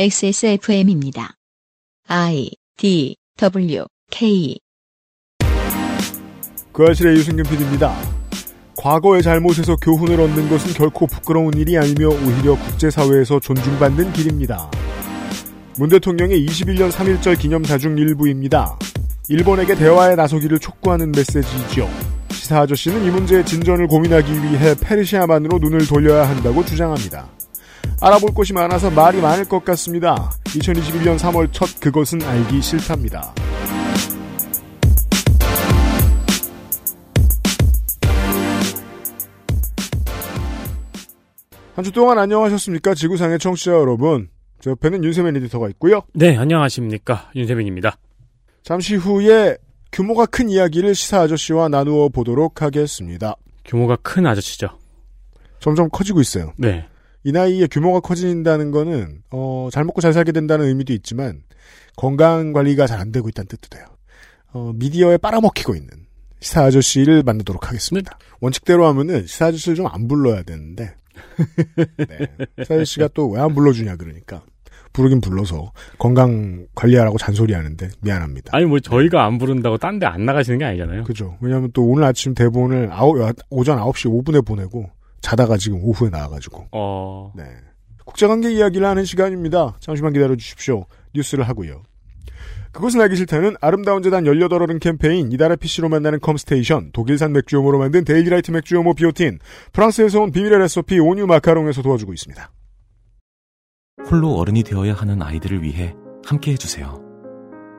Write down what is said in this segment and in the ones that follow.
XSFM입니다. I D W K 그 아실의 유승균 PD입니다. 과거의 잘못에서 교훈을 얻는 것은 결코 부끄러운 일이 아니며 오히려 국제사회에서 존중받는 길입니다. 문 대통령의 21년 3.1절 기념사 중 일부입니다. 일본에게 대화에 나서기를 촉구하는 메시지죠. 시사 아저씨는 이 문제의 진전을 고민하기 위해 페르시아만으로 눈을 돌려야 한다고 주장합니다. 알아볼 곳이 많아서 말이 많을 것 같습니다. 2021년 3월 첫 그것은 알기 싫답니다. 한 주 동안 안녕하셨습니까? 지구상의 청취자 여러분. 제 옆에는 윤세민 에디터가 있고요. 네, 안녕하십니까. 윤세민입니다. 잠시 후에 규모가 큰 이야기를 시사 아저씨와 나누어 보도록 하겠습니다. 규모가 큰 아저씨죠. 점점 커지고 있어요. 네. 이 나이에 규모가 커진다는 거는 어, 잘 먹고 잘 살게 된다는 의미도 있지만 건강 관리가 잘 안 되고 있다는 뜻도 돼요. 어, 미디어에 빨아먹히고 있는 시사 아저씨를 만나도록 하겠습니다. 원칙대로 하면은 시사 아저씨를 좀 안 불러야 되는데 네. 시사 아저씨가 또 왜 안 불러주냐 그러니까 부르긴 불러서 건강 관리하라고 잔소리하는데 미안합니다. 아니, 뭐, 저희가 안 부른다고 딴 데 안 나가시는 게 아니잖아요. 그죠. 왜냐하면 또 오늘 아침 대본을 아홉, 오전 9시 5분에 보내고 자다가 지금 오후에 나와가지고 어, 네. 국제관계 이야기를 하는 시간입니다. 잠시만 기다려 주십시오. 뉴스를 하고요. 그것은 알기 싫다는 아름다운 재단 18어른 캠페인, 이달의 PC로 만나는 컴스테이션, 독일산 맥주효모로 만든 데일리라이트 맥주효모 비오틴, 프랑스에서 온 비밀의 레시피 온유 마카롱에서 도와주고 있습니다. 홀로 어른이 되어야 하는 아이들을 위해 함께 해주세요.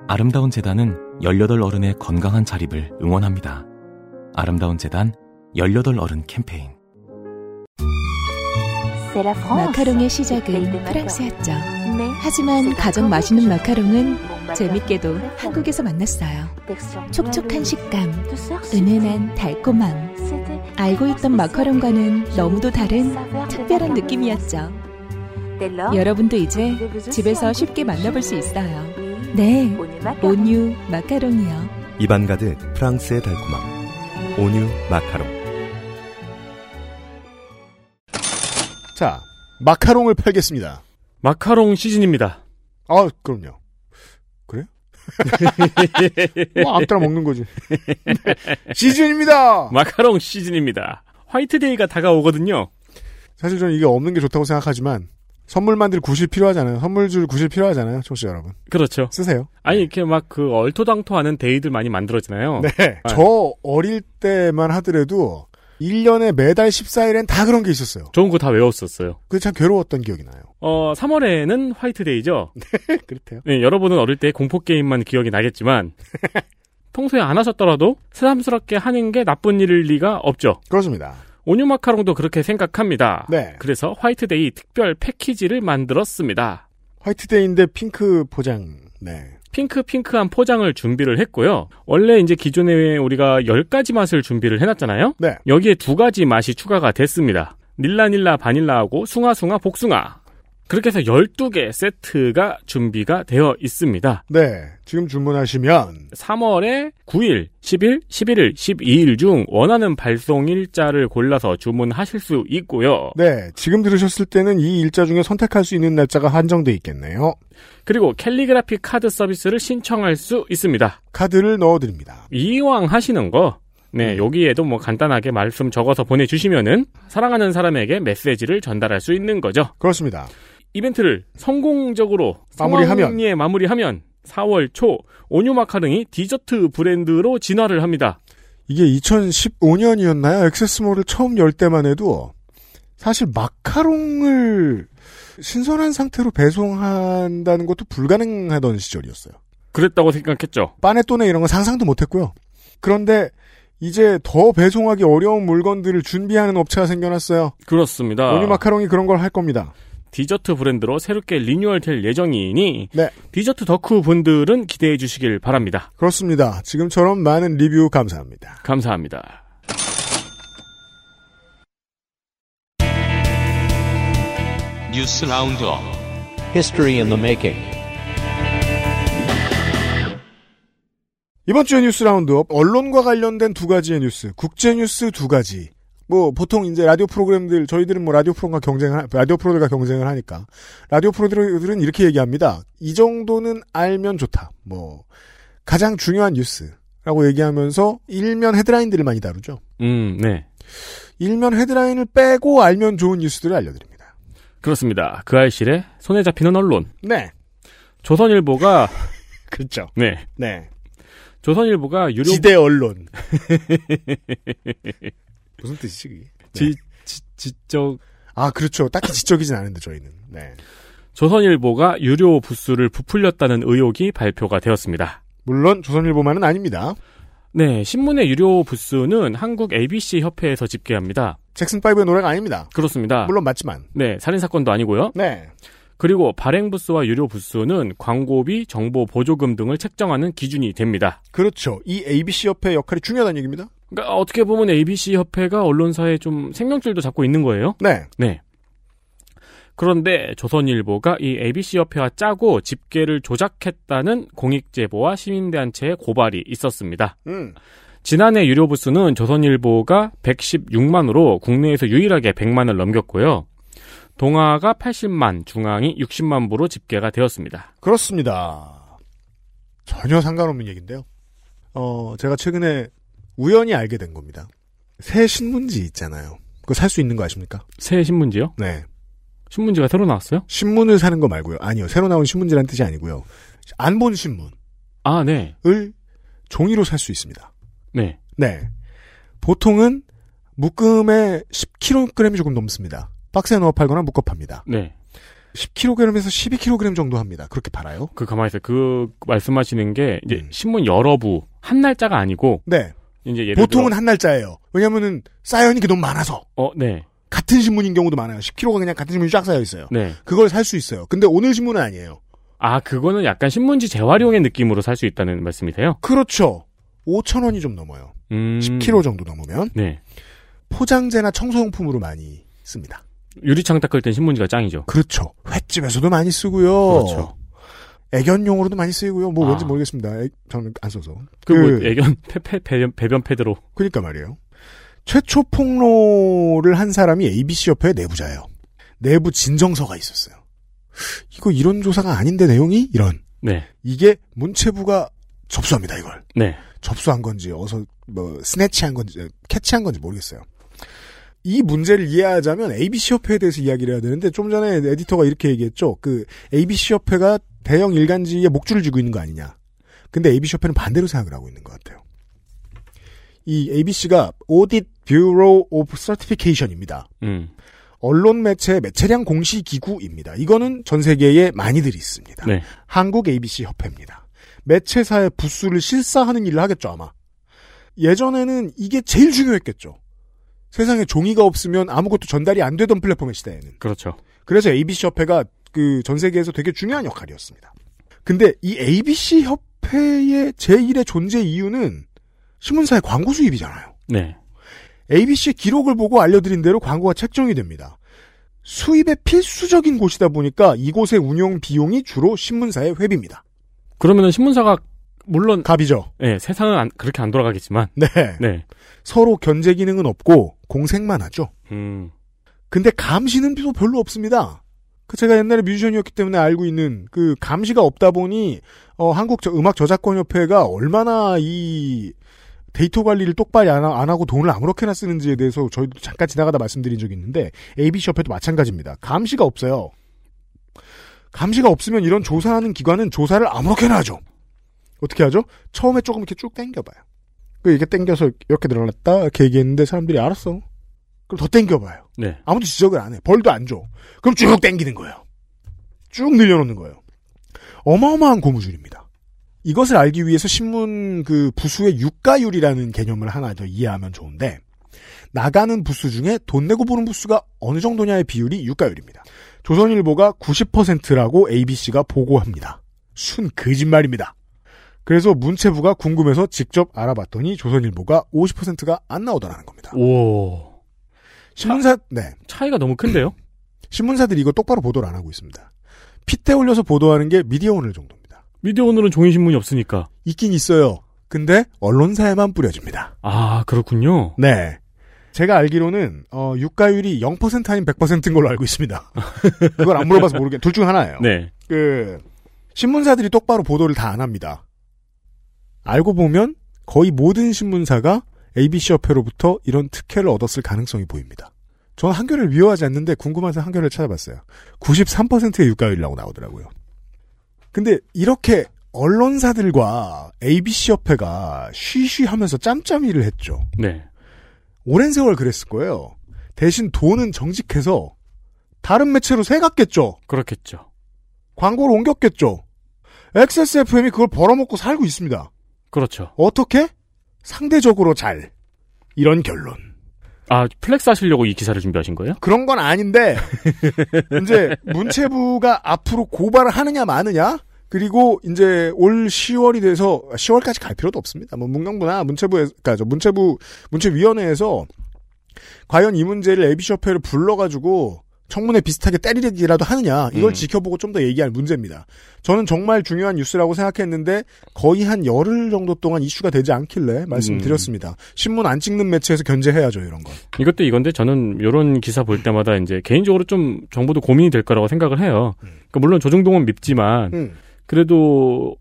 아름다운 재단은 18 어른의 건강한 자립을 응원합니다. 아름다운 재단 18 어른 캠페인. 마카롱의 시작은 프랑스였죠. 하지만 가장 맛있는 마카롱은 재밌게도 한국에서 만났어요. 촉촉한 식감, 은은한 달콤함. 알고 있던 마카롱과는 너무도 다른 특별한 느낌이었죠. 여러분도 이제 집에서 쉽게 만나볼 수 있어요. 네, 온유 마카롱이요. 입안 가득 프랑스의 달콤함. 온유 마카롱. 자, 마카롱을 팔겠습니다. 마카롱 시즌입니다. 아, 그럼요. 그래요? 뭐, 아무따라 먹는 거지. 네. 시즌입니다! 마카롱 시즌입니다. 화이트데이가 다가오거든요. 사실 저는 이게 없는 게 좋다고 생각하지만, 선물 만들 구실 필요하잖아요. 선물 줄 구실 필요하잖아요. 청취자 여러분. 그렇죠. 쓰세요. 아니, 이렇게 막 그 얼토당토 하는 데이들 많이 만들어지나요? 네. 저 어릴 때만 하더라도 1년에 매달 14일엔 다 그런 게 있었어요. 좋은 거 다 외웠었어요. 그게 참 괴로웠던 기억이 나요. 어, 3월에는 화이트데이죠. 그렇대요. 네, 여러분은 어릴 때 공포게임만 기억이 나겠지만, 평소에 안 하셨더라도 새삼스럽게 하는 게 나쁜 일일 리가 없죠. 그렇습니다. 온유 마카롱도 그렇게 생각합니다. 네. 그래서 화이트데이 특별 패키지를 만들었습니다. 화이트데이인데 핑크 포장. 네. 핑크 핑크한 포장을 준비를 했고요. 원래 이제 기존에 우리가 10가지 맛을 준비를 해놨잖아요. 네. 여기에 두 가지 맛이 추가가 됐습니다. 닐라닐라 바닐라하고 숭아숭아 복숭아. 그렇게 해서 12개 세트가 준비가 되어 있습니다. 네. 지금 주문하시면 3월에 9일, 10일, 11일, 12일 중 원하는 발송 일자를 골라서 주문하실 수 있고요. 네. 지금 들으셨을 때는 이 일자 중에 선택할 수 있는 날짜가 한정돼 있겠네요. 그리고 캘리그라피 카드 서비스를 신청할 수 있습니다. 카드를 넣어 드립니다. 이왕 하시는 거, 네, 여기에도 뭐 간단하게 말씀 적어서 보내주시면은 사랑하는 사람에게 메시지를 전달할 수 있는 거죠. 그렇습니다. 이벤트를 성공적으로 마무리하면. 성황리에 마무리하면 4월 초 온유 마카롱이 디저트 브랜드로 진화를 합니다. 이게 2015년이었나요? 액세스몰을 처음 열 때만 해도 사실 마카롱을 신선한 상태로 배송한다는 것도 불가능하던 시절이었어요. 그랬다고 생각했죠. 빠네또네 이런 건 상상도 못했고요. 그런데 이제 더 배송하기 어려운 물건들을 준비하는 업체가 생겨났어요. 그렇습니다. 온유 마카롱이 그런 걸 할 겁니다. 디저트 브랜드로 새롭게 리뉴얼될 예정이니 네. 디저트 덕후 분들은 기대해 주시길 바랍니다. 그렇습니다. 지금처럼 많은 리뷰 감사합니다. 감사합니다. 뉴스 roundup History in the making. 이번 주의 뉴스 roundup 언론과 관련된 두 가지의 뉴스, 국제 뉴스 두 가지 뭐 보통 이제 라디오 프로그램들 저희들은 뭐 라디오 프로가 경쟁을 라디오 프로들과 경쟁을 하니까 라디오 프로들은 이렇게 얘기합니다. 이 정도는 알면 좋다. 뭐 가장 중요한 뉴스라고 얘기하면서 일면 헤드라인들을 많이 다루죠. 음, 네. 일면 헤드라인을 빼고 알면 좋은 뉴스들을 알려드립니다. 그렇습니다. 그 알실에 손에 잡히는 언론. 네. 조선일보가 그렇죠. 네. 네. 조선일보가 유료 지대 언론. 무슨 뜻이지 그게? 지, 지, 지적 아 그렇죠. 딱히 지적이진 않은데 저희는. 네. 조선일보가 유료 부수를 부풀렸다는 의혹이 발표가 되었습니다. 물론 조선일보만은 아닙니다. 네, 신문의 유료 부수는 한국 ABC 협회에서 집계합니다. 잭슨 5의 노래가 아닙니다. 그렇습니다. 물론 맞지만. 네, 살인 사건도 아니고요. 네. 그리고 발행 부수와 유료 부수는 광고비, 정보 보조금 등을 책정하는 기준이 됩니다. 그렇죠. 이 ABC 협회 역할이 중요하다는 얘기입니다. 그러니까 어떻게 보면 ABC 협회가 언론사에 좀 생명줄도 잡고 있는 거예요. 네. 네. 그런데 조선일보가 이 ABC 협회와 짜고 집계를 조작했다는 공익 제보와 시민단체의 고발이 있었습니다. 음. 지난해 유료 부수는 조선일보가 116만으로 국내에서 유일하게 100만을 넘겼고요. 동아가 80만, 중앙이 60만 부로 집계가 되었습니다. 그렇습니다. 전혀 상관없는 얘기인데요. 어, 제가 최근에 우연히 알게 된 겁니다. 새 신문지 있잖아요. 그거 살 수 있는 거 아십니까? 새 신문지요? 네. 신문지가 새로 나왔어요? 신문을 사는 거 말고요. 아니요. 새로 나온 신문지란 뜻이 아니고요. 안 본 신문을 아, 네. 종이로 살 수 있습니다. 네. 네. 보통은 묶음에 10kg이 조금 넘습니다. 박스에 넣어 팔거나 묶어 팝니다. 네. 10kg에서 12kg 정도 합니다. 그렇게 팔아요? 그 가만히 있어요. 그 말씀하시는 게 이제 음. 신문 여러 부, 한 날짜가 아니고 네. 이제 보통은 들어 한 날짜예요. 왜냐면은 쌓여있는 게 너무 많아서. 어, 네. 같은 신문인 경우도 많아요. 10kg가 그냥 같은 신문이 쫙 쌓여 있어요. 네. 그걸 살 수 있어요. 근데 오늘 신문은 아니에요. 아, 그거는 약간 신문지 재활용의 느낌으로 살 수 있다는 말씀이세요? 그렇죠. 5천 원이 좀 넘어요. 음. 10kg 정도 넘으면 네. 포장재나 청소용품으로 많이 씁니다. 유리창 닦을 땐 신문지가 짱이죠. 그렇죠. 횟집에서도 많이 쓰고요. 그렇죠. 애견용으로도 많이 쓰이고요. 뭐 아. 왠지 모르겠습니다. 애- 저는 안 써서. 그, 뭐 애견 페페 배변, 배변 패드로. 그러니까 말이에요. 최초 폭로를 한 사람이 ABC 협회 내부자예요. 내부 진정서가 있었어요. 이거 이런 조사가 아닌데 내용이 이런. 네. 이게 문체부가 접수합니다 이걸. 네. 접수한 건지 어서 뭐 스네치한 건지 캐치한 건지 모르겠어요. 이 문제를 이해하자면 ABC 협회에 대해서 이야기를 해야 되는데 좀 전에 에디터가 이렇게 얘기했죠. 그 ABC 협회가 대형 일간지에 목줄을 쥐고 있는 거 아니냐. 근데 ABC 협회는 반대로 생각을 하고 있는 것 같아요. 이 ABC가 Audit Bureau of Certification입니다. 음. 언론 매체 매체량 공시 기구입니다. 이거는 전 세계에 많이들 있습니다. 네. 한국 ABC 협회입니다. 매체사의 부수를 실사하는 일을 하겠죠, 아마. 예전에는 이게 제일 중요했겠죠. 세상에 종이가 없으면 아무것도 전달이 안 되던 플랫폼의 시대에는. 그렇죠. 그래서 ABC 협회가 그 전 세계에서 되게 중요한 역할이었습니다. 근데 이 ABC 협회의 제1의 존재 이유는 신문사의 광고 수입이잖아요. 네. ABC의 기록을 보고 알려드린 대로 광고가 책정이 됩니다. 수입의 필수적인 곳이다 보니까 이곳의 운영 비용이 주로 신문사의 회비입니다. 그러면은 신문사가 물론 갑이죠. 네, 세상은 안- 그렇게 안 돌아가겠지만 네. 네. 서로 견제 기능은 없고 공생만 하죠. 음. 근데 감시는 또 별로 없습니다. 그 제가 옛날에 뮤지션이었기 때문에 알고 있는 그 감시가 없다 보니 어, 한국 저- 음악 저작권 협회가 얼마나 이 데이터 관리를 똑바로 안, 하- 안 하고 돈을 아무렇게나 쓰는지에 대해서 저희도 잠깐 지나가다 말씀드린 적이 있는데 ABC 협회도 마찬가지입니다. 감시가 없어요. 감시가 없으면 이런 조사하는 기관은 조사를 아무렇게나 하죠. 어떻게 하죠? 처음에 조금 이렇게 쭉 당겨봐요. 그 이게 당겨서 이렇게 늘어났다 이렇게 얘기했는데 사람들이 알았어. 그럼 더 당겨봐요. 네. 아무도 지적을 안 해. 벌도 안 줘. 그럼 쭉 당기는 거예요. 쭉 늘려놓는 거예요. 어마어마한 고무줄입니다. 이것을 알기 위해서 신문 그 부수의 유가율이라는 개념을 하나 더 이해하면 좋은데 나가는 부수 중에 돈 내고 보는 부수가 어느 정도냐의 비율이 유가율입니다. 조선일보가 90%라고 ABC가 보고합니다. 순 거짓말입니다. 그래서 문체부가 궁금해서 직접 알아봤더니 조선일보가 50%가 안 나오더라는 겁니다. 오. 신문사 네 차이가 너무 큰데요? 신문사들이 이거 똑바로 보도를 안 하고 있습니다. 핏대 올려서 보도하는 게 미디어 오늘 정도입니다. 미디어 오늘은 종이 신문이 없으니까. 있긴 있어요. 근데 언론사에만 뿌려집니다. 아, 그렇군요. 네. 제가 알기로는 어, 유가율이 0% 아닌 100%인 걸로 알고 있습니다. 그걸 안 물어봐서 모르겠. 둘중 하나예요. 네. 그 신문사들이 똑바로 보도를 다 안 합니다. 알고 보면 거의 모든 신문사가 ABC 협회로부터 이런 특혜를 얻었을 가능성이 보입니다. 저는 한겨레를 위협하지 않는데 궁금해서 한겨레를 찾아봤어요. 93%의 유가율이라고 나오더라고요. 근데 이렇게 언론사들과 ABC 협회가 쉬쉬 하면서 짬짬이를 했죠. 네. 오랜 세월 그랬을 거예요. 대신 돈은 정직해서 다른 매체로 새갔겠죠. 그렇겠죠. 광고를 옮겼겠죠. XSFM이 그걸 벌어먹고 살고 있습니다. 그렇죠. 어떻게? 상대적으로 잘. 이런 결론. 아, flex 하시려고 이 기사를 준비하신 거예요? 그런 건 아닌데, 이제 문체부가 앞으로 고발을 하느냐 마느냐? 그리고 이제 올 10월이 돼서 10월까지 갈 필요도 없습니다. 뭐 문경부나 문체부에 그러니까 저 문체부 문체위원회에서 과연 이 문제를 협회를 불러가지고 청문회 비슷하게 때리기라도 하느냐 이걸 음. 지켜보고 좀 더 얘기할 문제입니다. 저는 정말 중요한 뉴스라고 생각했는데 거의 한 열흘 정도 동안 이슈가 되지 않길래 말씀드렸습니다. 신문 안 찍는 매체에서 견제해야죠 이런 건. 이것도 이건데 저는 이런 기사 볼 때마다 이제 개인적으로 좀 정보도 고민이 될 거라고 생각을 해요. 그러니까 물론 조중동은 밉지만 음, 그래도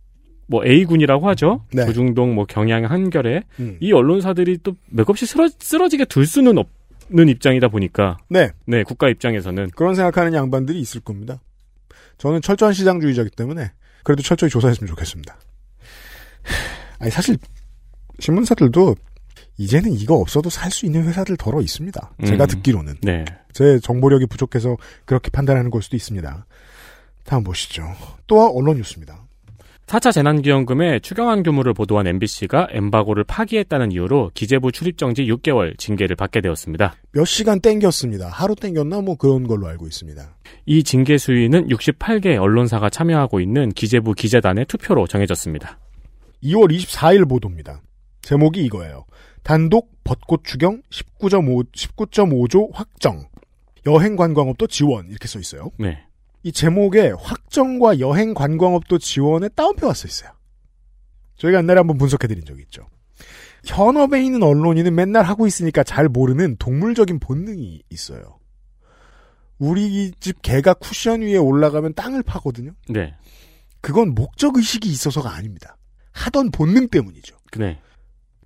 뭐 A군이라고 하죠. 네. 조중동, 뭐 경향, 한겨레 음. 이 언론사들이 또 맥없이 쓰러, 쓰러지게 둘 수는 없 는 입장이다 보니까 네 네 국가 입장에서는 그런 생각하는 양반들이 있을 겁니다. 저는 철저한 시장주의자이기 때문에 그래도 철저히 조사했으면 좋겠습니다. 아니 사실 신문사들도 이제는 이거 없어도 살 수 있는 회사들 덜어 있습니다. 제가 음. 듣기로는 네 제 정보력이 부족해서 그렇게 판단하는 걸 수도 있습니다. 다음 보시죠. 또 언론 뉴스입니다. 4차 재난기원금의 추경안 규모를 보도한 MBC가 엠바고를 파기했다는 이유로 기재부 출입정지 6개월 징계를 받게 되었습니다. 몇 시간 땡겼습니다. 하루 땡겼나 뭐 그런 걸로 알고 있습니다. 이 징계 수위는 68개 언론사가 참여하고 있는 기재부 기재단의 투표로 정해졌습니다. 2월 24일 보도입니다. 제목이 이거예요. 단독 벚꽃 추경 19.5, 19.5조 확정. 여행 관광업도 지원 이렇게 써 있어요. 네. 이 제목에 확정과 여행 관광업도 지원에 따옴표가 써 있어요. 저희가 옛날에 한번 분석해드린 적이 있죠. 현업에 있는 언론인은 맨날 하고 있으니까 잘 모르는 동물적인 본능이 있어요. 우리 집 개가 쿠션 위에 올라가면 땅을 파거든요. 네. 그건 목적 의식이 있어서가 아닙니다. 하던 본능 때문이죠. 네.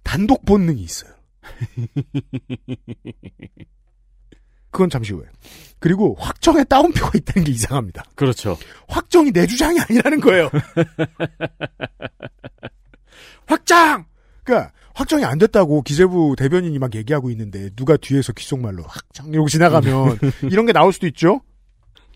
단독 본능이 있어요. 그건 잠시 후에. 그리고 확정에 따옴표가 있다는 게 이상합니다. 그렇죠. 확정이 내 주장이 아니라는 거예요. 확장! 그니까, 확정이 안 됐다고 기재부 대변인이 막 얘기하고 있는데, 누가 뒤에서 귓속말로 확정 이러고 지나가면, 이런 게 나올 수도 있죠?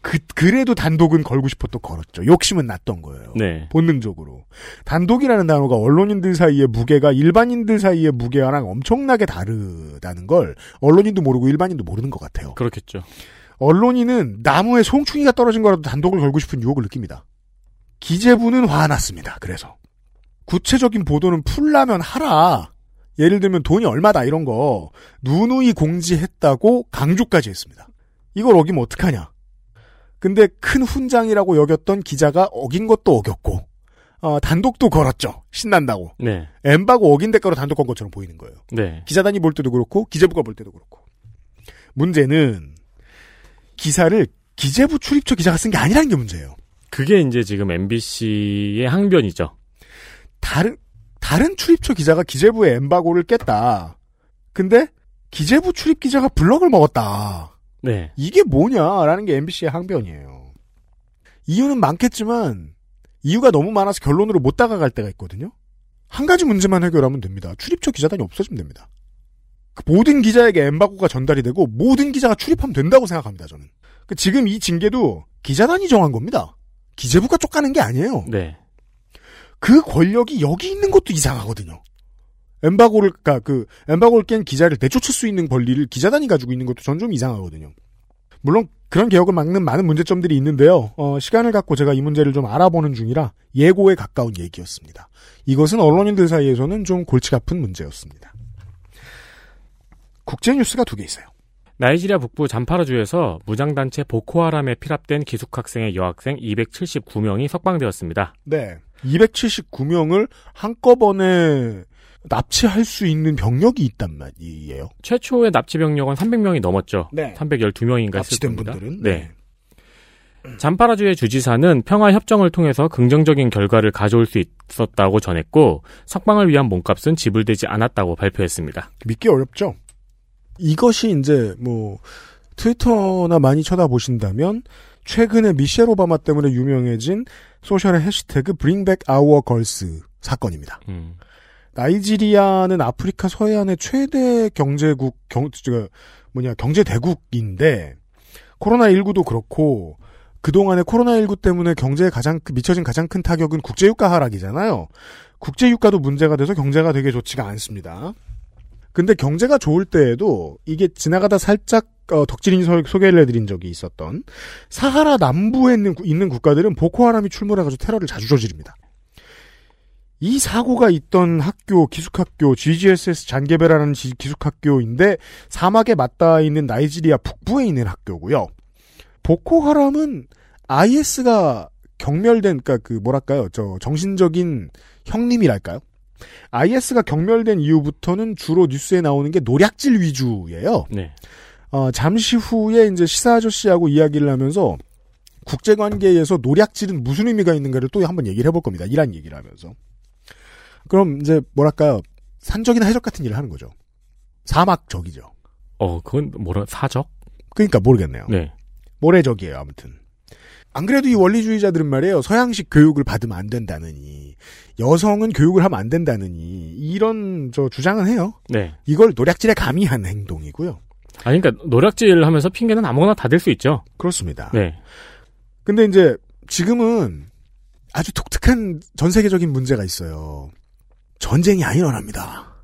그, 그래도 단독은 걸고 싶었던 걸었죠. 욕심은 났던 거예요. 네. 본능적으로. 단독이라는 단어가 언론인들 사이의 무게가 일반인들 사이의 무게와랑 엄청나게 다르다는 걸 언론인도 모르고 일반인도 모르는 것 같아요. 그렇겠죠. 언론인은 나무에 송충이가 떨어진 거라도 단독을 걸고 싶은 유혹을 느낍니다. 기재부는 화났습니다. 그래서 구체적인 보도는 풀라면 하라. 예를 들면 돈이 얼마다 이런 거 누누이 공지했다고 강조까지 했습니다. 이걸 어기면 어떡하냐. 근데 큰 훈장이라고 여겼던 기자가 어긴 것도 어겼고 어, 단독도 걸었죠. 신난다고. 네. 엠바고 어긴 대가로 단독 건 것처럼 보이는 거예요. 네. 기자단이 볼 때도 그렇고 기재부가 볼 때도 그렇고. 문제는 기사를 기재부 출입처 기자가 쓴 게 아니라는 게 문제예요. 그게 이제 지금 MBC의 항변이죠. 다른 다른 출입처 기자가 기재부의 엠바고를 깼다. 근데 기재부 출입 기자가 블럭을 먹었다. 네. 이게 뭐냐라는 게 MBC의 항변이에요. 이유는 많겠지만 이유가 너무 많아서 결론으로 못 다가갈 때가 있거든요. 한 가지 문제만 해결하면 됩니다. 출입처 기자단이 없어지면 됩니다. 그 모든 기자에게 엠바고가 전달이 되고 모든 기자가 출입하면 된다고 생각합니다. 저는. 그 지금 이 징계도 기자단이 정한 겁니다. 기재부가 쫓가는 게 아니에요. 네. 그 권력이 여기 있는 것도 이상하거든요. 엠바고를, 그니까 그, 엠바고를 깬 기자를 내쫓을 수 있는 권리를 기자단이 가지고 있는 것도 전 좀 이상하거든요. 물론 그런 개혁을 막는 많은 문제점들이 있는데요. 어, 시간을 갖고 제가 이 문제를 좀 알아보는 중이라 예고에 가까운 얘기였습니다. 이것은 언론인들 사이에서는 좀 골치가 아픈 문제였습니다. 국제 뉴스가 두 개 있어요. 나이지리아 북부 잠파라주에서 무장단체 보코하람에 피랍된 기숙학생의 여학생 279명이 석방되었습니다. 네. 279명을 한꺼번에 납치할 수 있는 병력이 있단 말이에요. 최초의 납치 병력은 300명이 넘었죠. 네. 312명인가 납치된. 분들은 네. 잠파라주의 주지사는 평화 협정을 통해서 긍정적인 결과를 가져올 수 있었다고 전했고 석방을 위한 몸값은 지불되지 않았다고 발표했습니다. 믿기 어렵죠. 이것이 이제 뭐 트위터나 많이 쳐다보신다면 최근에 미셸 오바마 때문에 유명해진 소셜의 해시태그 Bring Back Our Girls 사건입니다. 음. 나이지리아는 아프리카 서해안의 최대 경제국 경 저, 뭐냐 경제 대국인데 코로나 19도 그렇고 그동안에 코로나19 때문에 경제에 가장 크- 미쳐진 가장 큰 타격은 국제유가 하락이잖아요. 국제유가도 문제가 돼서 경제가 되게 좋지가 않습니다. 근데 경제가 좋을 때에도 이게 지나가다 살짝 어, 덕질인 소- 소개를 해드린 적이 있었던 사하라 남부에 있는, 구- 있는 국가들은 보코하람이 출몰해가지고 테러를 자주 저지릅니다. 이 사고가 있던 학교, 기숙학교, GGSS 잔게베라는 지- 기숙학교인데 사막에 맞닿아 있는 나이지리아 북부에 있는 학교고요. 보코하람은 IS가 경멸된, 그니까 그 뭐랄까요, 저 정신적인 형님이랄까요? IS가 경멸된 이후부터는 주로 뉴스에 나오는 게 노략질 위주예요. 네. 어, 잠시 후에 이제 시사 아저씨하고 이야기를 하면서 국제 관계에서 노략질은 무슨 의미가 있는가를 또 한번 얘기를 해볼 겁니다. 이란 얘기를 하면서. 그럼 이제 뭐랄까요? 산적이나 해적 같은 일을 하는 거죠. 사막적이죠. 어, 그건 뭐라 사적? 그러니까 모르겠네요. 네. 모래적이에요, 아무튼. 안 그래도 이 원리주의자들은 말이에요. 서양식 교육을 받으면 안 된다느니, 여성은 교육을 하면 안 된다느니, 이런 저 주장은 해요. 네. 이걸 노략질에 가미한 행동이고요. 아니, 그러니까 노략질 하면서 핑계는 아무거나 다 댈 수 있죠. 그렇습니다. 네. 근데 이제 지금은 아주 독특한 전 세계적인 문제가 있어요. 전쟁이 안 일어납니다.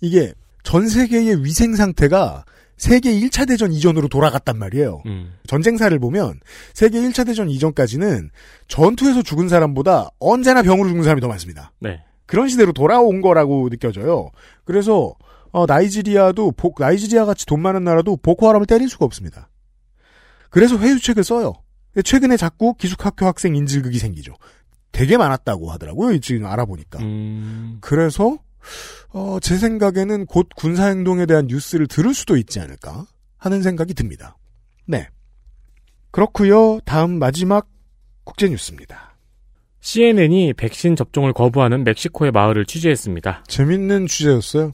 이게 전 세계의 위생 상태가 세계 1차 대전 이전으로 돌아갔단 말이에요. 음. 전쟁사를 보면 세계 1차 대전 이전까지는 전투에서 죽은 사람보다 언제나 병으로 죽는 사람이 더 많습니다. 네. 그런 시대로 돌아온 거라고 느껴져요. 그래서 어, 나이지리아도 보- 나이지리아 같이 돈 많은 나라도 보코하람을 때릴 수가 없습니다. 그래서 회유책을 써요. 최근에 자꾸 기숙학교 학생 인질극이 생기죠. 되게 많았다고 하더라고요. 지금 알아보니까. 음. 그래서 어, 제 생각에는 곧 군사행동에 대한 뉴스를 들을 수도 있지 않을까 하는 생각이 듭니다. 네. 그렇고요. 다음 마지막 국제 뉴스입니다. CNN이 백신 접종을 거부하는 멕시코의 마을을 취재했습니다. 재밌는 주제였어요.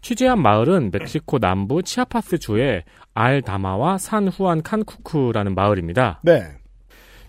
취재한 마을은 멕시코 남부 치아파스 주의 알다마와 산 후안 칸쿠크라는 마을입니다. 네.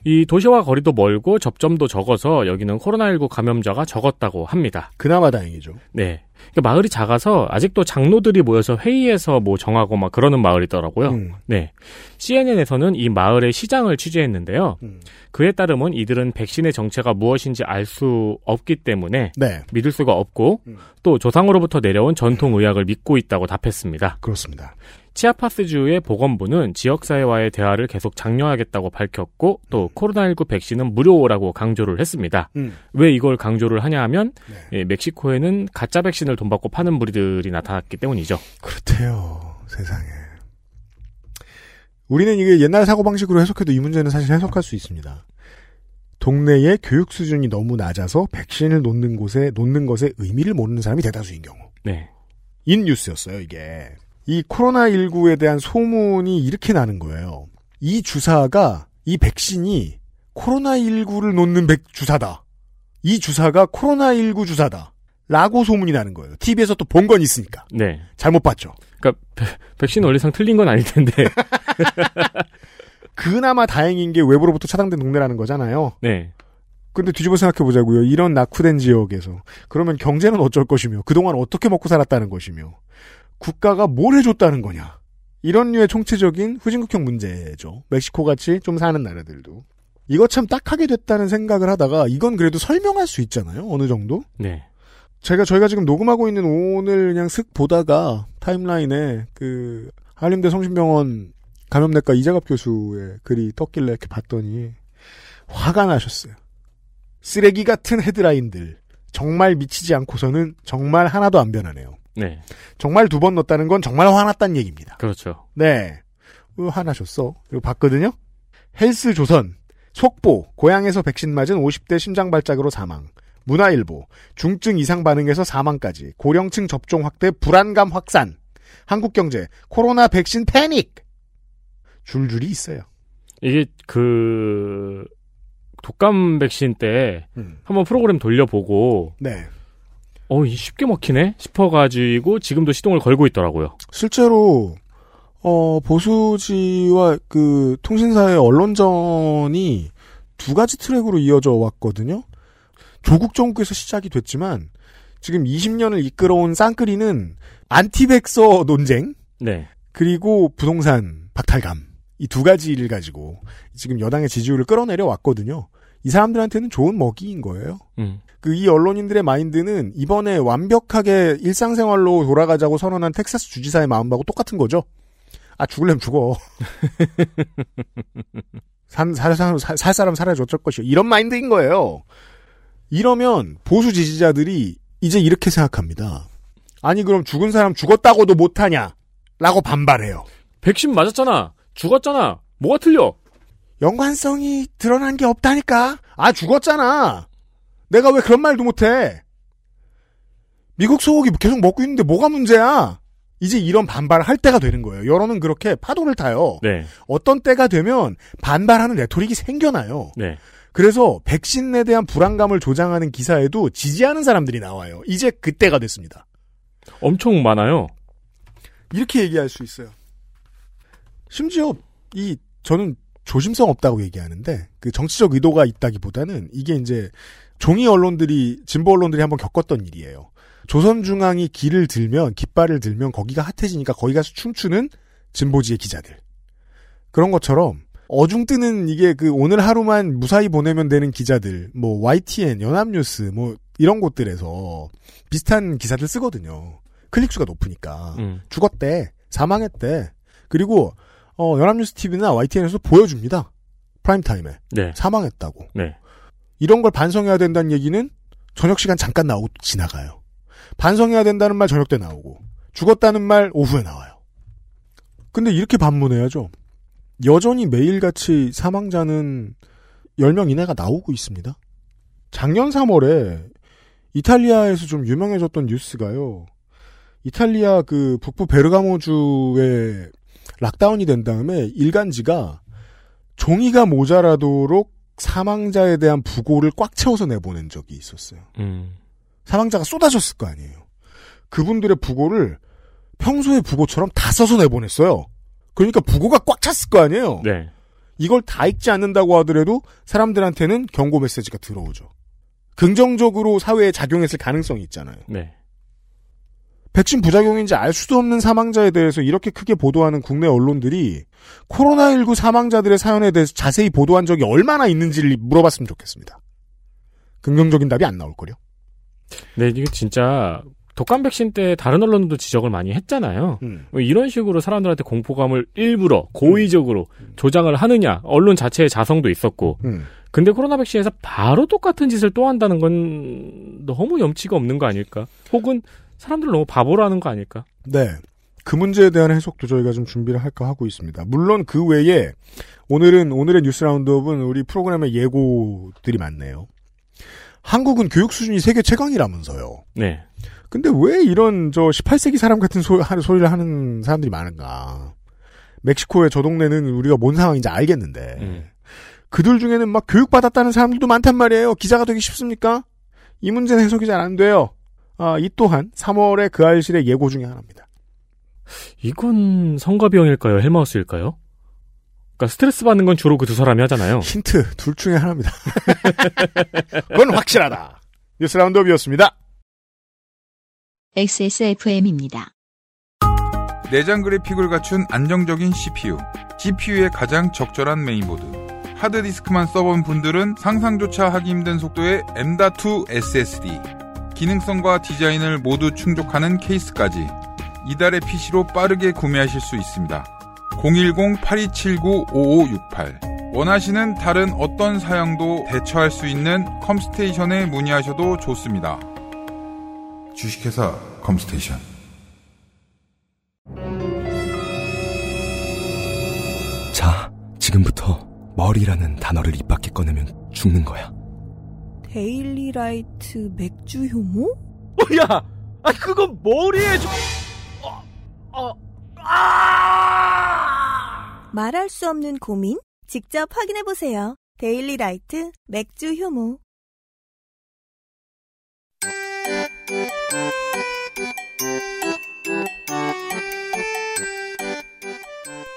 이 도시와 거리도 멀고 접점도 적어서 여기는 코로나19 감염자가 적었다고 합니다. 그나마 다행이죠. 네. 그러니까 마을이 작아서 아직도 장로들이 모여서 회의해서 뭐 정하고 막 그러는 마을이더라고요. 음. 네. CNN에서는 이 마을의 시장을 취재했는데요. 음. 그에 따르면 이들은 백신의 정체가 무엇인지 알 수 없기 때문에 네. 믿을 수가 없고 음. 또 조상으로부터 내려온 전통 의학을 믿고 있다고 답했습니다. 그렇습니다. 치아파스주의 보건부는 지역사회와의 대화를 계속 장려하겠다고 밝혔고 또 코로나19 백신은 무료라고 강조를 했습니다. 음. 왜 이걸 강조를 하냐 하면 네. 예, 멕시코에는 가짜 백신을 돈 받고 파는 무리들이 나타났기 때문이죠. 그렇대요. 세상에. 우리는 이게 옛날 사고방식으로 해석해도 이 문제는 사실 해석할 수 있습니다. 동네의 교육 수준이 너무 낮아서 백신을 놓는 곳에, 놓는 것에 의미를 모르는 사람이 대다수인 경우. 네. 인 뉴스였어요, 이게. 이 코로나19에 대한 소문이 이렇게 나는 거예요. 이 주사가, 이 백신이 코로나19를 놓는 백 주사다. 이 주사가 코로나19 주사다. 라고 소문이 나는 거예요. TV에서 또 본 건 있으니까. 네. 잘못 봤죠. 그러니까 백- 백신 원리상 틀린 건 아닐 텐데. 그나마 다행인 게 외부로부터 차단된 동네라는 거잖아요. 네. 근데 뒤집어 생각해 보자고요. 이런 낙후된 지역에서 그러면 경제는 어쩔 것이며 그동안 어떻게 먹고 살았다는 것이며 국가가 뭘 해줬다는 거냐. 이런 류의 총체적인 후진국형 문제죠. 멕시코 같이 좀 사는 나라들도. 이거 참 딱하게 됐다는 생각을 하다가 이건 그래도 설명할 수 있잖아요. 어느 정도. 네. 제가 저희가 지금 녹음하고 있는 오늘 그냥 슥 보다가 타임라인에 그 한림대 성심병원 감염내과 이자갑 교수의 글이 떴길래 이렇게 봤더니 화가 나셨어요. 쓰레기 같은 헤드라인들 정말 미치지 않고서는 정말 하나도 안 변하네요. 네. 정말 두 번 넣었다는 건 정말 화났다는 얘기입니다. 그렇죠. 네. 어, 화나셨어. 이거 봤거든요? 헬스 조선. 속보. 고향에서 백신 맞은 50대 심장 발작으로 사망. 문화일보, 중증 이상 반응에서 사망까지, 고령층 접종 확대, 불안감 확산, 한국경제, 코로나 백신 패닉! 줄줄이 있어요. 이게 그 독감 백신 때 음. 한번 프로그램 돌려보고 네. 어, 이 쉽게 먹히네 싶어가지고 지금도 시동을 걸고 있더라고요. 실제로, 어, 보수지와 그 통신사의 언론전이 두 가지 트랙으로 이어져 왔거든요. 조국 정국에서 시작이 됐지만, 지금 20년을 이끌어온 쌍끌이는 안티백서 논쟁, 네. 그리고 부동산 박탈감 이 두 가지를 가지고 지금 여당의 지지율을 끌어내려 왔거든요. 이 사람들한테는 좋은 먹이인 거예요. 음. 그 이 언론인들의 마인드는 이번에 완벽하게 일상생활로 돌아가자고 선언한 텍사스 주지사의 마음하고 똑같은 거죠. 아 죽을래면 죽어. 산, 살, 사람, 살, 살 사람 살아줘 어쩔 것이요. 이런 마인드인 거예요. 이러면 보수 지지자들이 이제 이렇게 생각합니다. 아니 그럼 죽은 사람 죽었다고도 못하냐? 라고 반발해요. 백신 맞았잖아. 죽었잖아. 뭐가 틀려? 연관성이 드러난 게 없다니까. 아 죽었잖아. 내가 왜 그런 말도 못해? 미국 소고기 계속 먹고 있는데 뭐가 문제야? 이제 이런 반발을 할 때가 되는 거예요. 여론은 그렇게 파도를 타요. 네. 어떤 때가 되면 반발하는 레토릭이 생겨나요. 네. 그래서 백신에 대한 불안감을 조장하는 기사에도 지지하는 사람들이 나와요. 이제 그때가 됐습니다. 엄청 많아요. 이렇게 얘기할 수 있어요. 심지어 이 저는 조심성 없다고 얘기하는데 그 정치적 의도가 있다기보다는 이게 이제 종이 언론들이 진보 언론들이 한번 겪었던 일이에요. 조선중앙이 길을 들면 깃발을 들면 거기가 핫해지니까 거기 가서 춤추는 진보지의 기자들. 그런 것처럼 어중 뜨는 이게 그 오늘 하루만 무사히 보내면 되는 기자들, 뭐 YTN, 연합뉴스, 뭐 이런 곳들에서 비슷한 기사들 쓰거든요. 클릭수가 높으니까 음. 죽었대, 사망했대. 그리고 어, 연합뉴스 TV나 YTN에서 보여줍니다. 프라임타임에 네. 사망했다고. 네. 이런 걸 반성해야 된다는 얘기는 저녁 시간 잠깐 나오고 지나가요. 반성해야 된다는 말 저녁 때 나오고 죽었다는 말 오후에 나와요. 근데 이렇게 반문해야죠. 여전히 매일같이 사망자는 10명 이내가 나오고 있습니다. 작년 3월에 이탈리아에서 좀 유명해졌던 뉴스가요. 이탈리아 그 북부 베르가모주에 락다운이 된 다음에 일간지가 종이가 모자라도록 사망자에 대한 부고를 꽉 채워서 내보낸 적이 있었어요. 음. 사망자가 쏟아졌을 거 아니에요. 그분들의 부고를 평소의 부고처럼 다 써서 내보냈어요. 그러니까 부고가 꽉 찼을 거 아니에요. 네. 이걸 다 읽지 않는다고 하더라도 사람들한테는 경고 메시지가 들어오죠. 긍정적으로 사회에 작용했을 가능성이 있잖아요. 네. 백신 부작용인지 알 수도 없는 사망자에 대해서 이렇게 크게 보도하는 국내 언론들이 코로나19 사망자들의 사연에 대해서 자세히 보도한 적이 얼마나 있는지를 물어봤으면 좋겠습니다. 긍정적인 답이 안 나올 거요. 네, 이게 진짜 독감 백신 때 다른 언론도 지적을 많이 했잖아요. 음. 뭐 이런 식으로 사람들한테 공포감을 일부러 고의적으로 조장을 하느냐 언론 자체의 자성도 있었고 음. 근데 코로나 백신에서 바로 똑같은 짓을 또 한다는 건 너무 염치가 없는 거 아닐까 혹은 사람들을 너무 바보로 하는 거 아닐까 네. 그 문제에 대한 해석도 저희가 좀 준비를 할까 하고 있습니다. 물론 그 외에 오늘은 오늘의 뉴스 라운드업은 우리 프로그램의 예고들이 많네요. 한국은 교육 수준이 세계 최강이라면서요. 네 근데 왜 이런 저 18세기 사람 같은 소, 소리를 하는 사람들이 많은가? 멕시코의 저 동네는 우리가 뭔 상황인지 알겠는데 음. 그들 중에는 막 교육받았다는 사람들도 많단 말이에요. 기자가 되기 쉽습니까? 이 문제는 해석이 잘 안 돼요. 아, 이 또한 3월의 그 알실의 예고 중에 하나입니다. 이건 성가병일까요 헬마우스일까요 그러니까 스트레스 받는 건 주로 그 두 사람이 하잖아요 힌트 둘 중에 하나입니다. 그건 확실하다. 뉴스 라운드업이었습니다. XSFM입니다. 내장 그래픽을 갖춘 안정적인 CPU, GPU의 가장 적절한 메인보드. 하드디스크만 써본 분들은 상상조차 하기 힘든 속도의 M.2 SSD. 기능성과 디자인을 모두 충족하는 케이스까지 이달의 PC로 빠르게 구매하실 수 있습니다. 010-8279-5568 원하시는 다른 어떤 사양도 대처할 수 있는 컴스테이션에 문의하셔도 좋습니다. 주식회사 컴스테이션 자, 지금부터 머리라는 단어를 입 밖에 꺼내면 죽는 거야. 데일리 라이트 맥주 효모? 어, 야, 아 그건 머리에 좀. 어, 어, 아! 말할 수 없는 고민? 직접 확인해 보세요. 데일리 라이트 맥주 효모.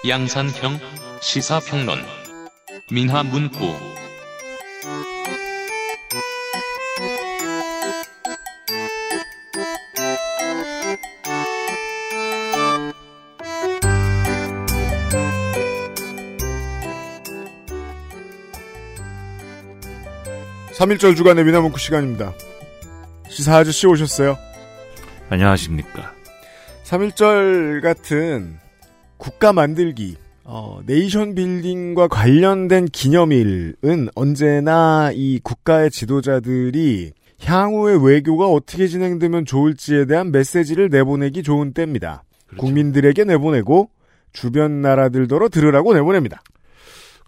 양산형 시사평론 민하문구 삼일절 주간의 미나문구 시간입니다. 시사 아저씨 오셨어요. 안녕하십니까. 3.1절 같은 국가 만들기, 어, 네이션 빌딩과 관련된 기념일은 언제나 이 국가의 지도자들이 향후의 외교가 어떻게 진행되면 좋을지에 대한 메시지를 내보내기 좋은 때입니다. 그렇죠. 국민들에게 내보내고 주변 나라들더러 들으라고 내보냅니다.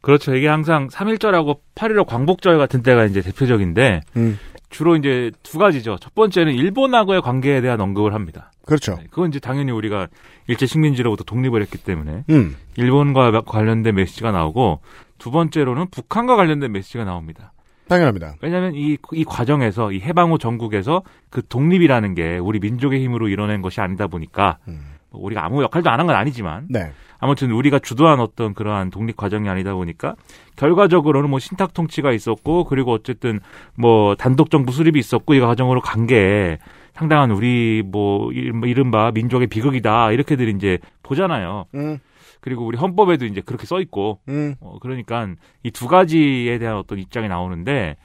그렇죠. 이게 항상 3.1절하고 8.15 광복절 같은 때가 이제 대표적인데, 음. 주로 이제 두 가지죠. 첫 번째는 일본하고의 관계에 대한 언급을 합니다. 그렇죠. 네, 그건 이제 당연히 우리가 일제 식민지로부터 독립을 했기 때문에 음. 일본과 관련된 메시지가 나오고 두 번째로는 북한과 관련된 메시지가 나옵니다. 당연합니다. 왜냐하면 이, 이 과정에서 이 해방 후 전국에서 그 독립이라는 게 우리 민족의 힘으로 이뤄낸 것이 아니다 보니까 음. 뭐 우리가 아무 역할도 안 한 건 아니지만 네. 아무튼 우리가 주도한 어떤 그러한 독립 과정이 아니다 보니까 결과적으로는 뭐 신탁 통치가 있었고 그리고 어쨌든 뭐 단독 정부 수립이 있었고 이 과정으로 간 게 상당한 우리 뭐 이른바 민족의 비극이다 이렇게들 이제 보잖아요. 음. 그리고 우리 헌법에도 이제 그렇게 써 있고 음. 어, 그러니까 이 두 가지에 대한 어떤 입장이 나오는데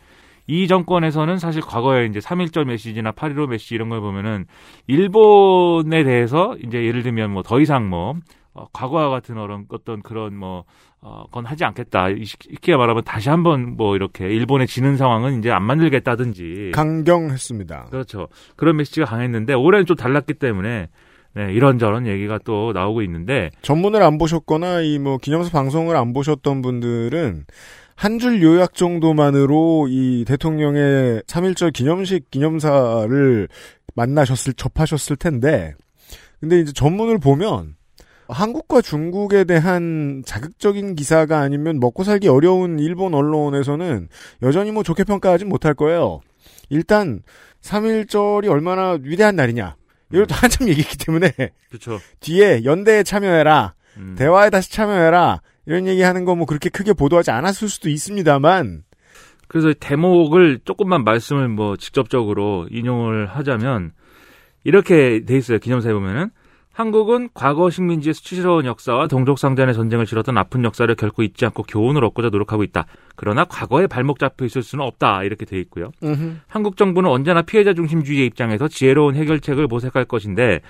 이 정권에서는 사실 과거에 이제 3.1절 메시지나 8.15 메시지 이런 걸 보면은 일본에 대해서 이제 예를 들면 뭐 더 이상 뭐 어, 과거와 같은 어떤 어떤 그런 뭐 어, 건 하지 않겠다. 이렇게 말하면 다시 한번 뭐 이렇게 일본에 지는 상황은 이제 안 만들겠다든지 강경했습니다. 그렇죠. 그런 메시지가 강했는데 올해는 좀 달랐기 때문에 네, 이런저런 얘기가 또 나오고 있는데 전문을 안 보셨거나 이 뭐 기념사 방송을 안 보셨던 분들은 한 줄 요약 정도만으로 이 대통령의 3.1절 기념식 기념사를 만나셨을 접하셨을 텐데 근데 이제 전문을 보면 한국과 중국에 대한 자극적인 기사가 아니면 먹고 살기 어려운 일본 언론에서는 여전히 뭐 좋게 평가하진 못할 거예요. 일단 3.1절이 얼마나 위대한 날이냐. 이것도 음. 한참 얘기했기 때문에 그쵸. 뒤에 연대에 참여해라. 음. 대화에 다시 참여해라. 이런 얘기하는 거 뭐 그렇게 크게 보도하지 않았을 수도 있습니다만 그래서 대목을 조금만 말씀을 뭐 직접적으로 인용을 하자면 이렇게 돼 있어요. 기념사에 보면은 한국은 과거 식민지의 수치스러운 역사와 동족상잔의 전쟁을 치렀던 아픈 역사를 결코 잊지 않고 교훈을 얻고자 노력하고 있다. 그러나 과거에 발목 잡혀 있을 수는 없다. 이렇게 돼 있고요. 으흠. 한국 정부는 언제나 피해자 중심주의의 입장에서 지혜로운 해결책을 모색할 것인데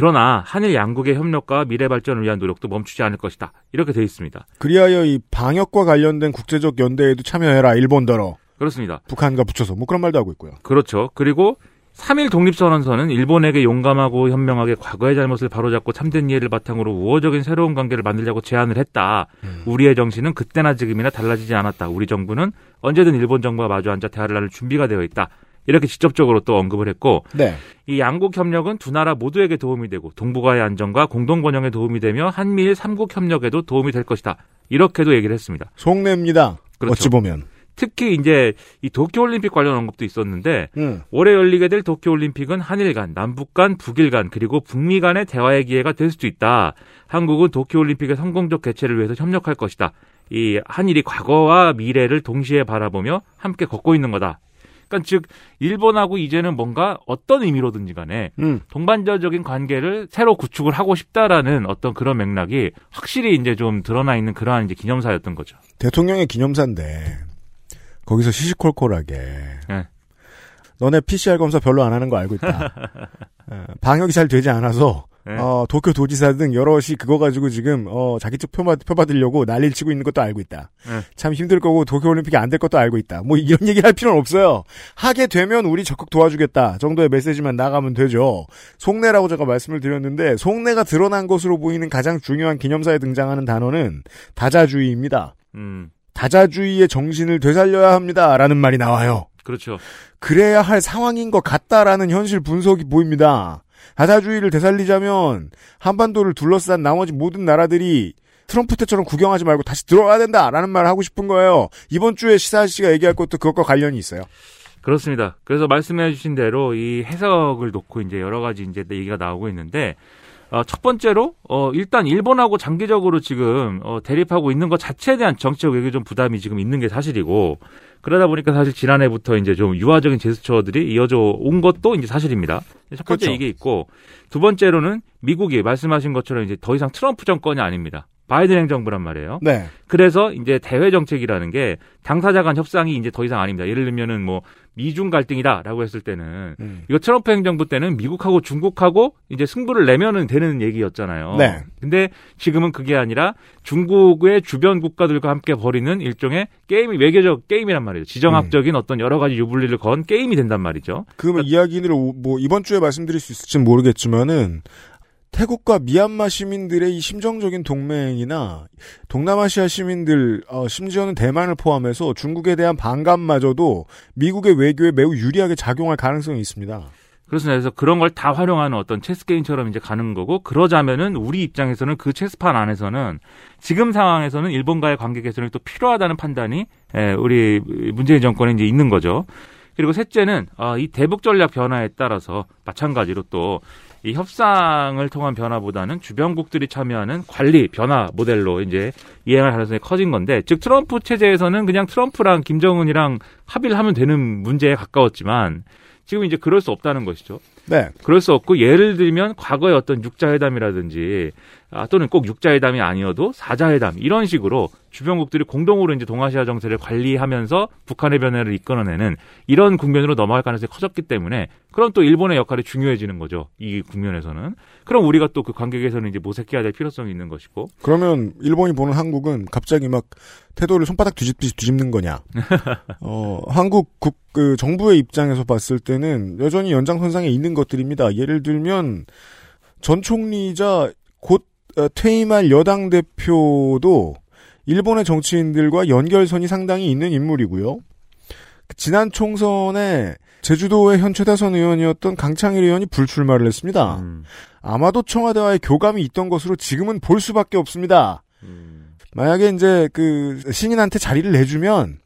그러나 한일 양국의 협력과 미래 발전을 위한 노력도 멈추지 않을 것이다. 이렇게 돼 있습니다. 그리하여 이 방역과 관련된 국제적 연대에도 참여해라. 일본더러. 그렇습니다. 북한과 붙여서 뭐 그런 말도 하고 있고요. 그렇죠. 그리고 3일 독립선언서는 일본에게 용감하고 현명하게 과거의 잘못을 바로잡고 참된 이해를 바탕으로 우호적인 새로운 관계를 만들자고 제안을 했다. 음. 우리의 정신은 그때나 지금이나 달라지지 않았다. 우리 정부는 언제든 일본 정부와 마주 앉아 대화를 나눌 준비가 되어 있다. 이렇게 직접적으로 또 언급을 했고 네. 이 양국 협력은 두 나라 모두에게 도움이 되고 동북아의 안정과 공동 번영에 도움이 되며 한미일 삼국 협력에도 도움이 될 것이다. 이렇게도 얘기를 했습니다. 속내입니다. 그렇죠. 어찌 보면. 특히 이제 이 도쿄 올림픽 관련 언급도 있었는데 음. 올해 열리게 될 도쿄 올림픽은 한일 간, 남북 간, 북일 간 그리고 북미 간의 대화의 기회가 될 수도 있다. 한국은 도쿄 올림픽의 성공적 개최를 위해서 협력할 것이다. 이 한일이 과거와 미래를 동시에 바라보며 함께 걷고 있는 거다. 그러니까 즉 일본하고 이제는 뭔가 어떤 의미로든지 간에 음. 동반자적인 관계를 새로 구축을 하고 싶다라는 어떤 그런 맥락이 확실히 이제 좀 드러나 있는 그러한 이제 기념사였던 거죠. 대통령의 기념사인데 거기서 시시콜콜하게. 네. 너네 PCR 검사 별로 안 하는 거 알고 있다. 어, 방역이 잘 되지 않아서 네. 어, 도쿄 도지사 등 여럿이 그거 가지고 지금 어, 자기 쪽 표받, 표받으려고 난리를 치고 있는 것도 알고 있다. 네. 참 힘들 거고 도쿄 올림픽이 안 될 것도 알고 있다. 뭐 이런 얘기 할 필요는 없어요. 하게 되면 우리 적극 도와주겠다 정도의 메시지만 나가면 되죠. 속내라고 제가 말씀을 드렸는데 속내가 드러난 것으로 보이는 가장 중요한 기념사에 등장하는 단어는 다자주의입니다. 음. 다자주의의 정신을 되살려야 합니다라는 말이 나와요. 그렇죠. 그래야 할 상황인 것 같다라는 현실 분석이 보입니다. 다자주의를 되살리자면 한반도를 둘러싼 나머지 모든 나라들이 트럼프 때처럼 구경하지 말고 다시 들어와야 된다라는 말을 하고 싶은 거예요. 이번 주에 시사 씨가 얘기할 것도 그것과 관련이 있어요. 그렇습니다. 그래서 말씀해 주신 대로 이 해석을 놓고 이제 여러 가지 이제 얘기가 나오고 있는데 어, 첫 번째로 어, 일단 일본하고 장기적으로 지금 어, 대립하고 있는 것 자체에 대한 정치적 외교적 부담이 지금 있는 게 사실이고 그러다 보니까 사실 지난해부터 이제 좀 유화적인 제스처들이 이어져 온 것도 이제 사실입니다. 첫 번째 그렇죠. 이게 있고 두 번째로는 미국이 말씀하신 것처럼 이제 더 이상 트럼프 정권이 아닙니다. 바이든 행정부란 말이에요. 네. 그래서 이제 대외 정책이라는 게 당사자 간 협상이 이제 더 이상 아닙니다. 예를 들면은 뭐 미중 갈등이다라고 했을 때는 음. 이거 트럼프 행정부 때는 미국하고 중국하고 이제 승부를 내면은 되는 얘기였잖아요. 네. 근데 지금은 그게 아니라 중국의 주변 국가들과 함께 벌이는 일종의 게임이 외교적 게임이란 말이죠. 지정학적인 음. 어떤 여러 가지 유불리를 건 게임이 된단 말이죠. 그러면 그러니까, 이야기를 뭐 이번 주에 말씀드릴 수 있을지는 모르겠지만은 태국과 미얀마 시민들의 이 심정적인 동맹이나 동남아시아 시민들, 어, 심지어는 대만을 포함해서 중국에 대한 반감마저도 미국의 외교에 매우 유리하게 작용할 가능성이 있습니다. 그렇습니다. 그래서 그런 걸 다 활용하는 어떤 체스 게임처럼 이제 가는 거고 그러자면은 우리 입장에서는 그 체스판 안에서는 지금 상황에서는 일본과의 관계 개선이 또 필요하다는 판단이 예, 우리 문재인 정권에 이제 있는 거죠. 그리고 셋째는 아, 이 대북 전략 변화에 따라서 마찬가지로 또 이 협상을 통한 변화보다는 주변국들이 참여하는 관리 변화 모델로 이제 이행할 가능성이 커진 건데 즉 트럼프 체제에서는 그냥 트럼프랑 김정은이랑 합의를 하면 되는 문제에 가까웠지만 지금 이제 그럴 수 없다는 것이죠. 네. 그럴 수 없고 예를 들면 과거의 어떤 육자회담이라든지 아, 또는 꼭 육자회담이 아니어도 사자회담 이런 식으로 주변국들이 공동으로 이제 동아시아 정세를 관리하면서 북한의 변화를 이끌어내는 이런 국면으로 넘어갈 가능성이 커졌기 때문에 그럼 또 일본의 역할이 중요해지는 거죠. 이 국면에서는. 그럼 우리가 또 그 관객에서는 이제 모색해야 될 필요성이 있는 것이고. 그러면 일본이 보는 한국은 갑자기 막 태도를 손바닥 뒤집듯이 뒤집는 거냐. 어, 한국 국, 그 정부의 입장에서 봤을 때는 여전히 연장선상에 있는 것들입니다. 예를 들면 전 총리자 곧 어, 퇴임할 여당 대표도 일본의 정치인들과 연결선이 상당히 있는 인물이고요. 지난 총선에 제주도의 현 최다선 의원이었던 강창일 의원이 불출마를 했습니다. 음. 아마도 청와대와의 교감이 있던 것으로 지금은 볼 수밖에 없습니다. 음. 만약에 이제 그 신인한테 자리를 내주면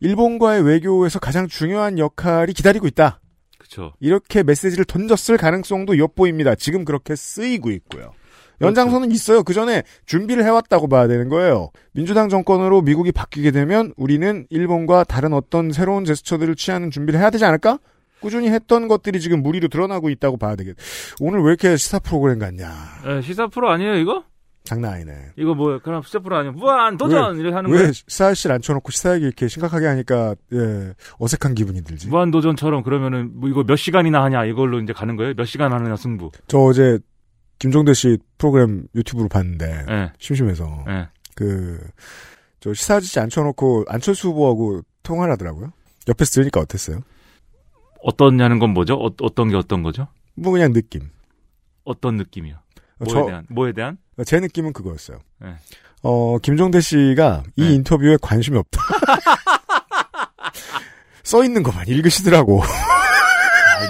일본과의 외교에서 가장 중요한 역할이 기다리고 있다. 그렇죠. 이렇게 메시지를 던졌을 가능성도 엿보입니다. 지금 그렇게 쓰이고 있고요. 연장선은 있어요. 그 전에 준비를 해왔다고 봐야 되는 거예요. 민주당 정권으로 미국이 바뀌게 되면 우리는 일본과 다른 어떤 새로운 제스처들을 취하는 준비를 해야 되지 않을까? 꾸준히 했던 것들이 지금 무리로 드러나고 있다고 봐야 되겠. 오늘 왜 이렇게 시사 프로그램 같냐? 에, 시사 프로 아니에요 이거? 장난 아니네. 이거 뭐 그럼 시사 프로 아니야? 무한 도전 왜, 이렇게 하는 거왜 시사 씨를 앉혀놓고 시사 얘기 이렇게 심각하게 하니까 예, 어색한 기분이 들지? 무한 도전처럼 그러면은 뭐 이거 몇 시간이나 하냐 이걸로 이제 가는 거예요? 몇 시간 하느냐 승부? 저 어제 김종대 씨 프로그램 유튜브로 봤는데 네. 심심해서 네. 그저 시사 아저씨 앉혀놓고 안철수 후보하고 통화를 하더라고요. 옆에서 들으니까 어땠어요? 어떻냐는 건 뭐죠? 어, 떤 게 어떤 거죠? 뭐 그냥 느낌. 어떤 느낌이요? 뭐에 저, 대한? 뭐에 대한? 제 느낌은 그거였어요. 네. 어 김종대 씨가 이 네. 인터뷰에 관심이 없다. 써 있는 것만 읽으시더라고.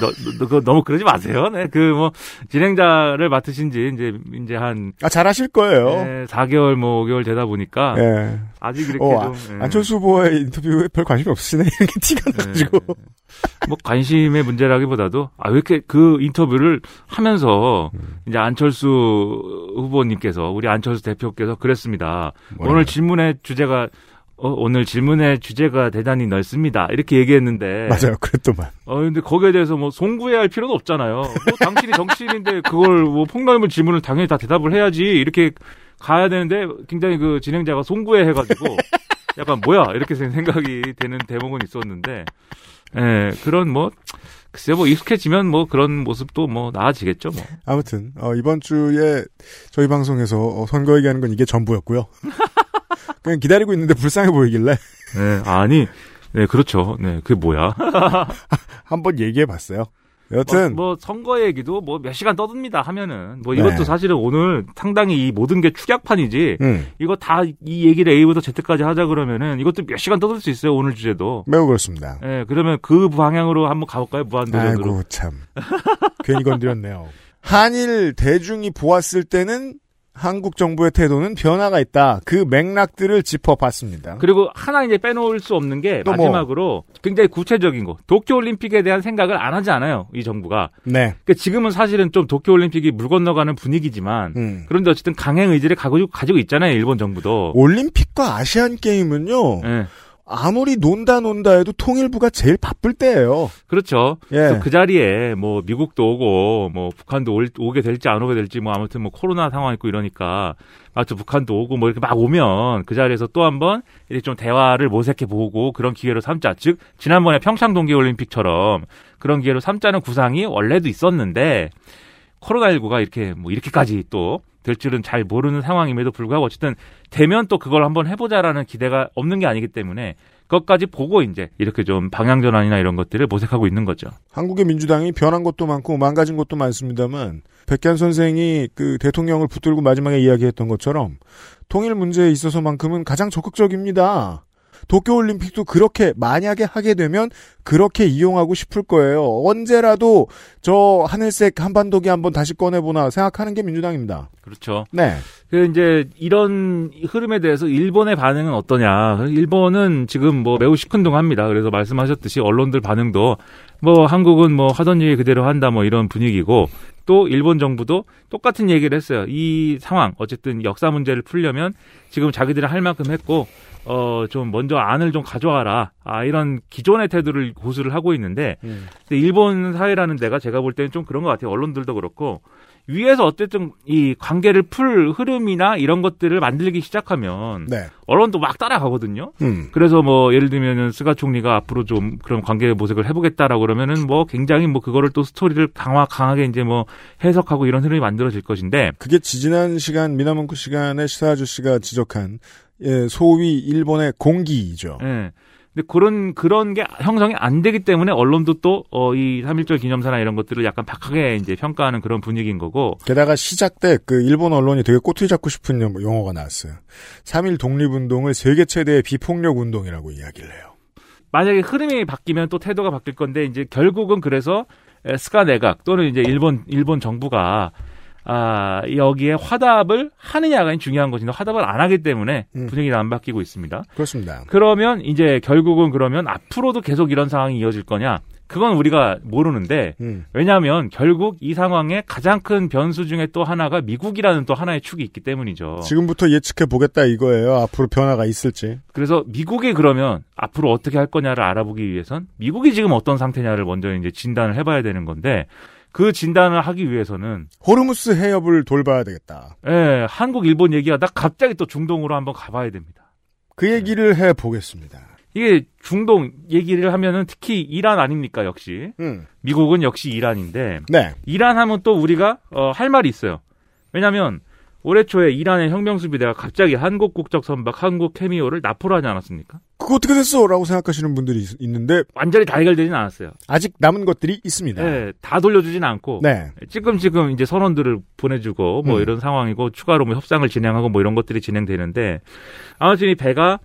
너, 너, 너, 너무 그러지 마세요. 네, 그 뭐 진행자를 맡으신 지 이제 이제 한 아, 잘하실 거예요. 네, 4개월 뭐 5개월 되다 보니까 네. 아직 이렇게 어, 좀 아, 안철수 후보의 인터뷰에 별 관심이 없으시네. 이렇게 티가 네. 나가지고. 뭐 관심의 문제라기보다도 아 왜 이렇게 그 인터뷰를 하면서 음. 이제 안철수 후보님께서 우리 안철수 대표께서 그랬습니다. 뭐라고요? 오늘 질문의 주제가 어, 오늘 질문의 주제가 대단히 넓습니다. 이렇게 얘기했는데. 맞아요. 그랬더만. 어, 근데 거기에 대해서 뭐 송구해야 할 필요는 없잖아요. 뭐 당신이 정치인인데 그걸 뭐 폭넓은 질문을 당연히 다 대답을 해야지. 이렇게 가야 되는데 굉장히 그 진행자가 송구해 해가지고 약간 뭐야 이렇게 생각이 되는 대목은 있었는데, 예, 그런 뭐 글쎄 뭐 익숙해지면 뭐 그런 모습도 뭐 나아지겠죠 뭐. 아무튼 어, 이번 주에 저희 방송에서 어, 선거 얘기하는 건 이게 전부였고요. 그냥 기다리고 있는데 불쌍해 보이길래. 네, 아니, 네, 그렇죠. 네, 그게 뭐야? 한번 얘기해 봤어요. 여튼 뭐, 뭐, 선거 얘기도 뭐 몇 시간 떠듭니다 하면은 뭐 이것도 네. 사실은 오늘 상당히 이 모든 게 축약판이지 음. 이거 다 이 얘기를 A부터 Z까지 하자 그러면은 이것도 몇 시간 떠들 수 있어요 오늘 주제도 매우 그렇습니다. 예, 네, 그러면 그 방향으로 한번 가볼까요 무한도전으로? 아이고 참 괜히 건드렸네요. 한일 대중이 보았을 때는 한국 정부의 태도는 변화가 있다. 그 맥락들을 짚어봤습니다. 그리고 하나 이제 빼놓을 수 없는 게 뭐. 마지막으로 뭐. 굉장히 구체적인 거. 도쿄올림픽에 대한 생각을 안 하지 않아요. 이 정부가. 네. 그러니까 지금은 사실은 좀 도쿄올림픽이 물 건너가는 분위기지만 음. 그런데 어쨌든 강행 의지를 가지고, 가지고 있잖아요. 일본 정부도. 올림픽과 아시안 게임은요. 네. 아무리 논다 논다 해도 통일부가 제일 바쁠 때예요. 그렇죠. 예. 그 자리에 뭐 미국도 오고 뭐 북한도 올, 오게 될지 안 오게 될지 뭐 아무튼 뭐 코로나 상황 있고 이러니까 맞죠 북한도 오고 뭐 이렇게 막 오면 그 자리에서 또 한번 이렇게 좀 대화를 모색해 보고 그런 기회로 삼자. 즉 지난번에 평창 동계 올림픽처럼 그런 기회로 삼자는 구상이 원래도 있었는데 코로나19가 이렇게 뭐 이렇게까지 또 될 줄은 잘 모르는 상황임에도 불구하고 어쨌든 되면 또 그걸 한번 해보자라는 기대가 없는 게 아니기 때문에 그것까지 보고 이제 이렇게 좀 방향 전환이나 이런 것들을 모색하고 있는 거죠. 한국의 민주당이 변한 것도 많고 망가진 것도 많습니다만 백현 선생이 그 대통령을 붙들고 마지막에 이야기했던 것처럼 통일 문제에 있어서만큼은 가장 적극적입니다. 도쿄올림픽도 그렇게 만약에 하게 되면 그렇게 이용하고 싶을 거예요. 언제라도 저 하늘색 한반도기 한번 다시 꺼내보나 생각하는 게 민주당입니다. 그렇죠. 네. 그 이제 이런 흐름에 대해서 일본의 반응은 어떠냐? 일본은 지금 뭐 매우 시큰둥합니다. 그래서 말씀하셨듯이 언론들 반응도 뭐 한국은 뭐 하던 얘기 그대로 한다 뭐 이런 분위기고 또 일본 정부도 똑같은 얘기를 했어요. 이 상황 어쨌든 역사 문제를 풀려면 지금 자기들이 할 만큼 했고 어, 좀 먼저 안을 좀 가져와라. 아, 이런 기존의 태도를 고수를 하고 있는데, 음. 근데 일본 사회라는 데가 제가 볼 때는 좀 그런 것 같아요. 언론들도 그렇고, 위에서 어쨌든 이 관계를 풀 흐름이나 이런 것들을 만들기 시작하면 네. 언론도 막 따라가거든요. 음. 그래서 뭐 예를 들면은 스가 총리가 앞으로 좀 그런 관계 모색을 해보겠다라고 그러면은 뭐 굉장히 뭐 그거를 또 스토리를 강화 강하게 이제 뭐 해석하고 이런 흐름이 만들어질 것인데 그게 지지난 시간 민하문구 시간에 시사 아저씨가 지적한 예, 소위 일본의 공기죠. 예. 근데 그런 그런 게 형성이 안 되기 때문에 언론도 또 어, 이 3.1절 기념사나 이런 것들을 약간 박하게 이제 평가하는 그런 분위기인 거고. 게다가 시작 때 그 일본 언론이 되게 꼬투리 잡고 싶은 용어가 나왔어요. 3.1 독립운동을 세계 최대의 비폭력 운동이라고 이야기를 해요. 만약에 흐름이 바뀌면 또 태도가 바뀔 건데 이제 결국은 그래서 스카 내각 또는 이제 일본 일본 정부가 아, 여기에 화답을 하느냐가 중요한 것인데 화답을 안 하기 때문에 음. 분위기가 안 바뀌고 있습니다. 그렇습니다. 그러면 이제 결국은 그러면 앞으로도 계속 이런 상황이 이어질 거냐? 그건 우리가 모르는데 음. 왜냐하면 결국 이 상황의 가장 큰 변수 중에 또 하나가 미국이라는 또 하나의 축이 있기 때문이죠. 지금부터 예측해 보겠다 이거예요. 앞으로 변화가 있을지. 그래서 미국이 그러면 앞으로 어떻게 할 거냐를 알아보기 위해선 미국이 지금 어떤 상태냐를 먼저 이제 진단을 해봐야 되는 건데 그 진단을 하기 위해서는 호르무스 해협을 돌봐야 되겠다. 예, 한국 일본 얘기하다 갑자기 또 중동으로 한번 가봐야 됩니다. 그 얘기를 해 보겠습니다. 이게 중동 얘기를 하면은 특히 이란 아닙니까 역시 음. 미국은 역시 이란인데 네. 이란 하면 또 우리가 어, 할 말이 있어요. 왜냐하면 올해 초에 이란의 혁명수비대가 갑자기 한국 국적 선박 한국 케미오를 납포를 하지 않았습니까? 그거 어떻게 됐어? 라고 생각하시는 분들이 있, 는데 완전히 다 해결되진 않았어요. 아직 남은 것들이 있습니다. 네, 다 돌려주진 않고 네. 지금지금 이제 선원들을 보내주고 뭐 음. 이런 상황이고 추가로 뭐 협상을 진행하고 뭐 이런 것들이 진행되는데 아무튼 이 배가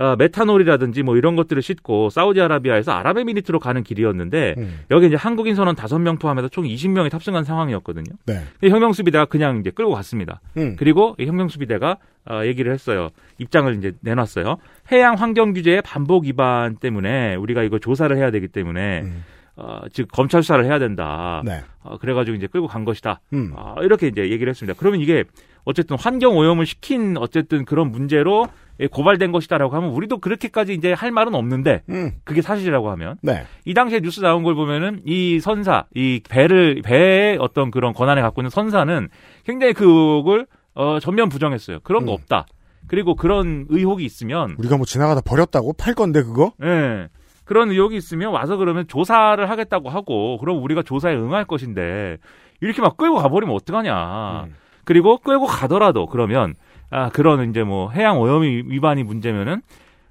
어, 메탄올이라든지 뭐 이런 것들을 싣고 사우디아라비아에서 아랍에미리트로 가는 길이었는데 음. 여기 이제 한국인 선원 5명 포함해서 총 20명이 탑승한 상황이었거든요. 네. 혁명수비대가 그냥 이제 끌고 갔습니다. 음. 그리고 이 혁명수비대가 어, 얘기를 했어요. 입장을 이제 내놨어요. 해양 환경 규제의 반복 위반 때문에 우리가 이거 조사를 해야 되기 때문에 음. 어, 즉 검찰 수사를 해야 된다. 네. 어, 그래가지고 이제 끌고 간 것이다. 음. 어, 이렇게 이제 얘기를 했습니다. 그러면 이게 어쨌든 환경 오염을 시킨 어쨌든 그런 문제로 고발된 것이다라고 하면 우리도 그렇게까지 이제 할 말은 없는데 음. 그게 사실이라고 하면 네. 이 당시에 뉴스 나온 걸 보면은 이 선사 이 배를 배의 어떤 그런 권한을 갖고 있는 선사는 굉장히 그 의혹을 어, 전면 부정했어요. 그런 거 음. 없다. 그리고 그런 의혹이 있으면 우리가 뭐 지나가다 버렸다고 팔 건데 그거? 예. 네. 그런 의혹이 있으면 와서 그러면 조사를 하겠다고 하고 그럼 우리가 조사에 응할 것인데 이렇게 막 끌고 가버리면 어떡하냐. 음. 그리고 끌고 가더라도 그러면 아 그런 이제 뭐 해양 오염 위반이 문제면은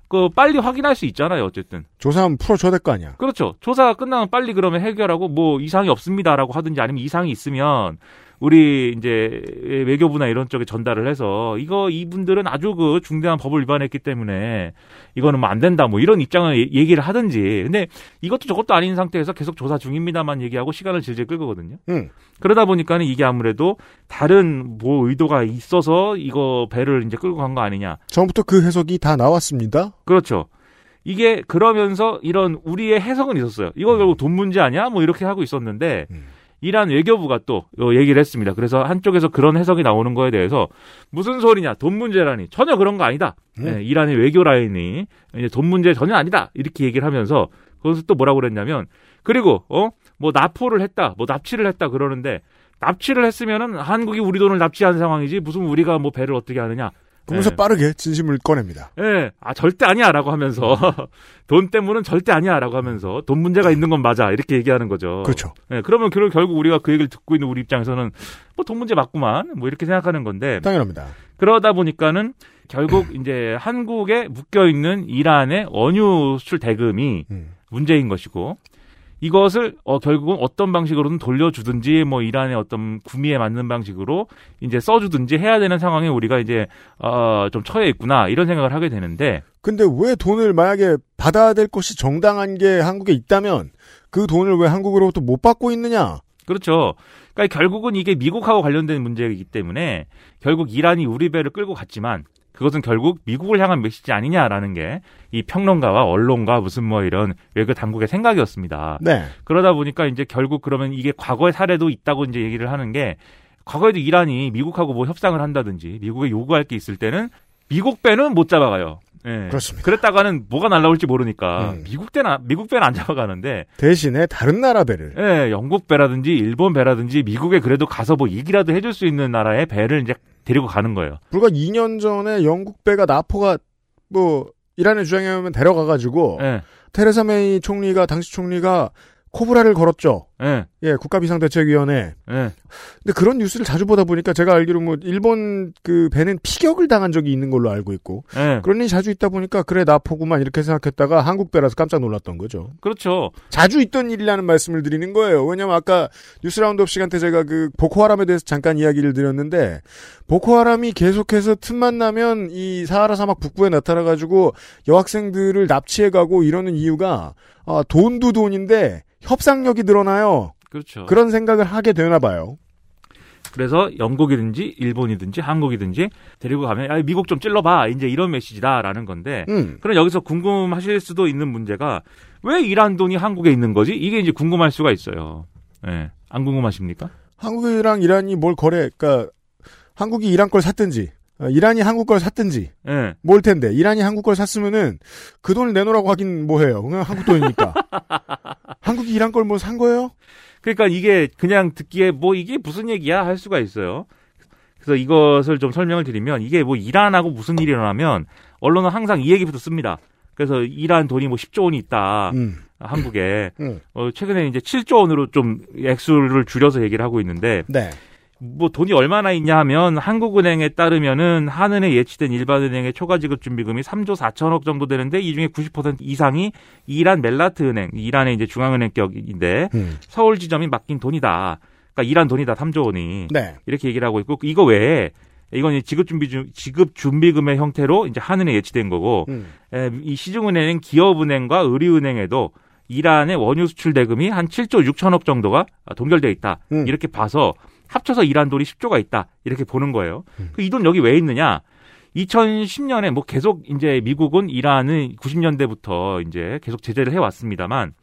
그 빨리 확인할 수 있잖아요. 어쨌든 조사하면 풀어줘야 될 거 아니야. 그렇죠. 조사가 끝나면 빨리 그러면 해결하고 뭐 이상이 없습니다라고 하든지 아니면 이상이 있으면 우리 이제 외교부나 이런 쪽에 전달을 해서 이거 이분들은 아주 그 중대한 법을 위반했기 때문에 이거는 뭐 안 된다 뭐 이런 입장을 얘기를 하든지 근데 이것도 저것도 아닌 상태에서 계속 조사 중입니다만 얘기하고 시간을 질질 끌거든요. 음. 그러다 보니까는 이게 아무래도 다른 뭐 의도가 있어서 이거 배를 이제 끌고 간 거 아니냐. 처음부터 그 해석이 다 나왔습니다. 그렇죠. 이게 그러면서 이런 우리의 해석은 있었어요. 이거 결국 돈 문제 아니야? 뭐 이렇게 하고 있었는데 음. 이란 외교부가 또 얘기를 했습니다. 그래서 한쪽에서 그런 해석이 나오는 거에 대해서 무슨 소리냐, 돈 문제라니 전혀 그런 거 아니다. 음. 네, 이란의 외교 라인이 이제 돈 문제 전혀 아니다 이렇게 얘기를 하면서 그것을 또 뭐라고 그랬냐면 그리고 어 뭐 납포를 했다, 뭐 납치를 했다 그러는데 납치를 했으면은 한국이 우리 돈을 납치한 상황이지 무슨 우리가 뭐 배를 어떻게 하느냐. 그러면서 네. 빠르게 진심을 꺼냅니다. 예, 네. 아 절대 아니야 라고 하면서 돈 때문은 절대 아니야 라고 하면서 돈 문제가 있는 건 맞아 이렇게 얘기하는 거죠. 그렇죠. 예, 네. 그러면 결국 우리가 그 얘기를 듣고 있는 우리 입장에서는 뭐 돈 문제 맞구만 뭐 이렇게 생각하는 건데 당연합니다. 그러다 보니까는 결국 이제 한국에 묶여 있는 이란의 원유 수출 대금이 음. 문제인 것이고 이것을 어 결국은 어떤 방식으로든 돌려주든지 뭐 이란의 어떤 구미에 맞는 방식으로 이제 써주든지 해야 되는 상황에 우리가 이제 어 좀 처해 있구나 이런 생각을 하게 되는데 근데 왜 돈을 만약에 받아야 될 것이 정당한 게 한국에 있다면 그 돈을 왜 한국으로부터 못 받고 있느냐? 그렇죠. 그러니까 결국은 이게 미국하고 관련된 문제이기 때문에 결국 이란이 우리 배를 끌고 갔지만 그것은 결국 미국을 향한 메시지 아니냐라는 게 이 평론가와 언론과 무슨 뭐 이런 외교 당국의 생각이었습니다. 네. 그러다 보니까 이제 결국 그러면 이게 과거의 사례도 있다고 이제 얘기를 하는 게 과거에도 이란이 미국하고 뭐 협상을 한다든지 미국에 요구할 게 있을 때는 미국 배는 못 잡아가요. 네. 그렇습니다. 그랬다가는 뭐가 날라올지 모르니까 음. 미국 배는 미국 배는 안 잡아가는데 대신에 다른 나라 배를 네, 영국 배라든지 일본 배라든지 미국에 그래도 가서 뭐 얘기라도 해줄 수 있는 나라의 배를 이제 데리고 가는 거예요. 불과 2년 전에 영국 배가 나포가 뭐 이란의 주장에 의하면 데려가가지고 네. 테레사 메이 총리가 당시 총리가 코브라를 걸었죠. 네. 예, 국가비상대책위원회. 네. 근데 그런 뉴스를 자주 보다 보니까 제가 알기로 뭐 일본 그 배는 피격을 당한 적이 있는 걸로 알고 있고 네. 그런 일이 자주 있다 보니까 그래 나포구만 이렇게 생각했다가 한국 배라서 깜짝 놀랐던 거죠. 그렇죠. 자주 있던 일이라는 말씀을 드리는 거예요. 왜냐면 아까 뉴스 라운드업 시간 때 제가 그 보코하람에 대해서 잠깐 이야기를 드렸는데 보코하람이 계속해서 틈만 나면 이 사하라 사막 북부에 나타나 가지고 여학생들을 납치해 가고 이러는 이유가 아, 돈도 돈인데 협상력이 늘어나요. 그렇죠. 그런 생각을 하게 되나 봐요. 그래서 영국이든지 일본이든지 한국이든지 데리고 가면 야, 미국 좀 찔러봐 이제 이런 메시지다라는 건데 음. 그럼 여기서 궁금하실 수도 있는 문제가 왜 이란 돈이 한국에 있는 거지 이게 이제 궁금할 수가 있어요. 예, 네. 안 궁금하십니까? 한국이랑 이란이 뭘 거래? 그러니까 한국이 이란 걸 샀든지 어, 이란이 한국 걸 샀든지 네. 뭘 텐데 이란이 한국 걸 샀으면은 그 돈을 내놓으라고 하긴 뭐해요 그냥 한국 돈이니까 한국이 이란 걸 뭐 산 거예요? 그러니까 이게 그냥 듣기에 뭐 이게 무슨 얘기야 할 수가 있어요. 그래서 이것을 좀 설명을 드리면 이게 뭐 이란하고 무슨 일이 일어나면 언론은 항상 이 얘기부터 씁니다. 그래서 이란 돈이 뭐 10조 원이 있다. 음. 한국에 음. 어, 최근에 이제 7조 원으로 좀 액수를 줄여서 얘기를 하고 있는데 네. 뭐 돈이 얼마나 있냐 하면 한국은행에 따르면은 한은에 예치된 일반은행의 초과지급 준비금이 3조 4천억 정도 되는데 이 중에 90% 이상이 이란 멜라트은행, 이란의 이제 중앙은행격인데 음. 서울 지점이 맡긴 돈이다. 그러니까 이란 돈이다 3조 원이 네. 이렇게 얘기를 하고 있고 이거 외에 이건 지급 준비 중 지급 준비금의 형태로 이제 한은에 예치된 거고 음. 에, 이 시중은행, 기업은행과 의류은행에도 이란의 원유 수출 대금이 한 7조 6천억 정도가 동결돼 있다. 음. 이렇게 봐서 합쳐서 이란 돈이 10조가 있다. 이렇게 보는 거예요. 음. 그이돈 여기 왜 있느냐? 2010년에 뭐 계속 이제 미국은 이란은 90년대부터 이제 계속 제재를 해왔습니다만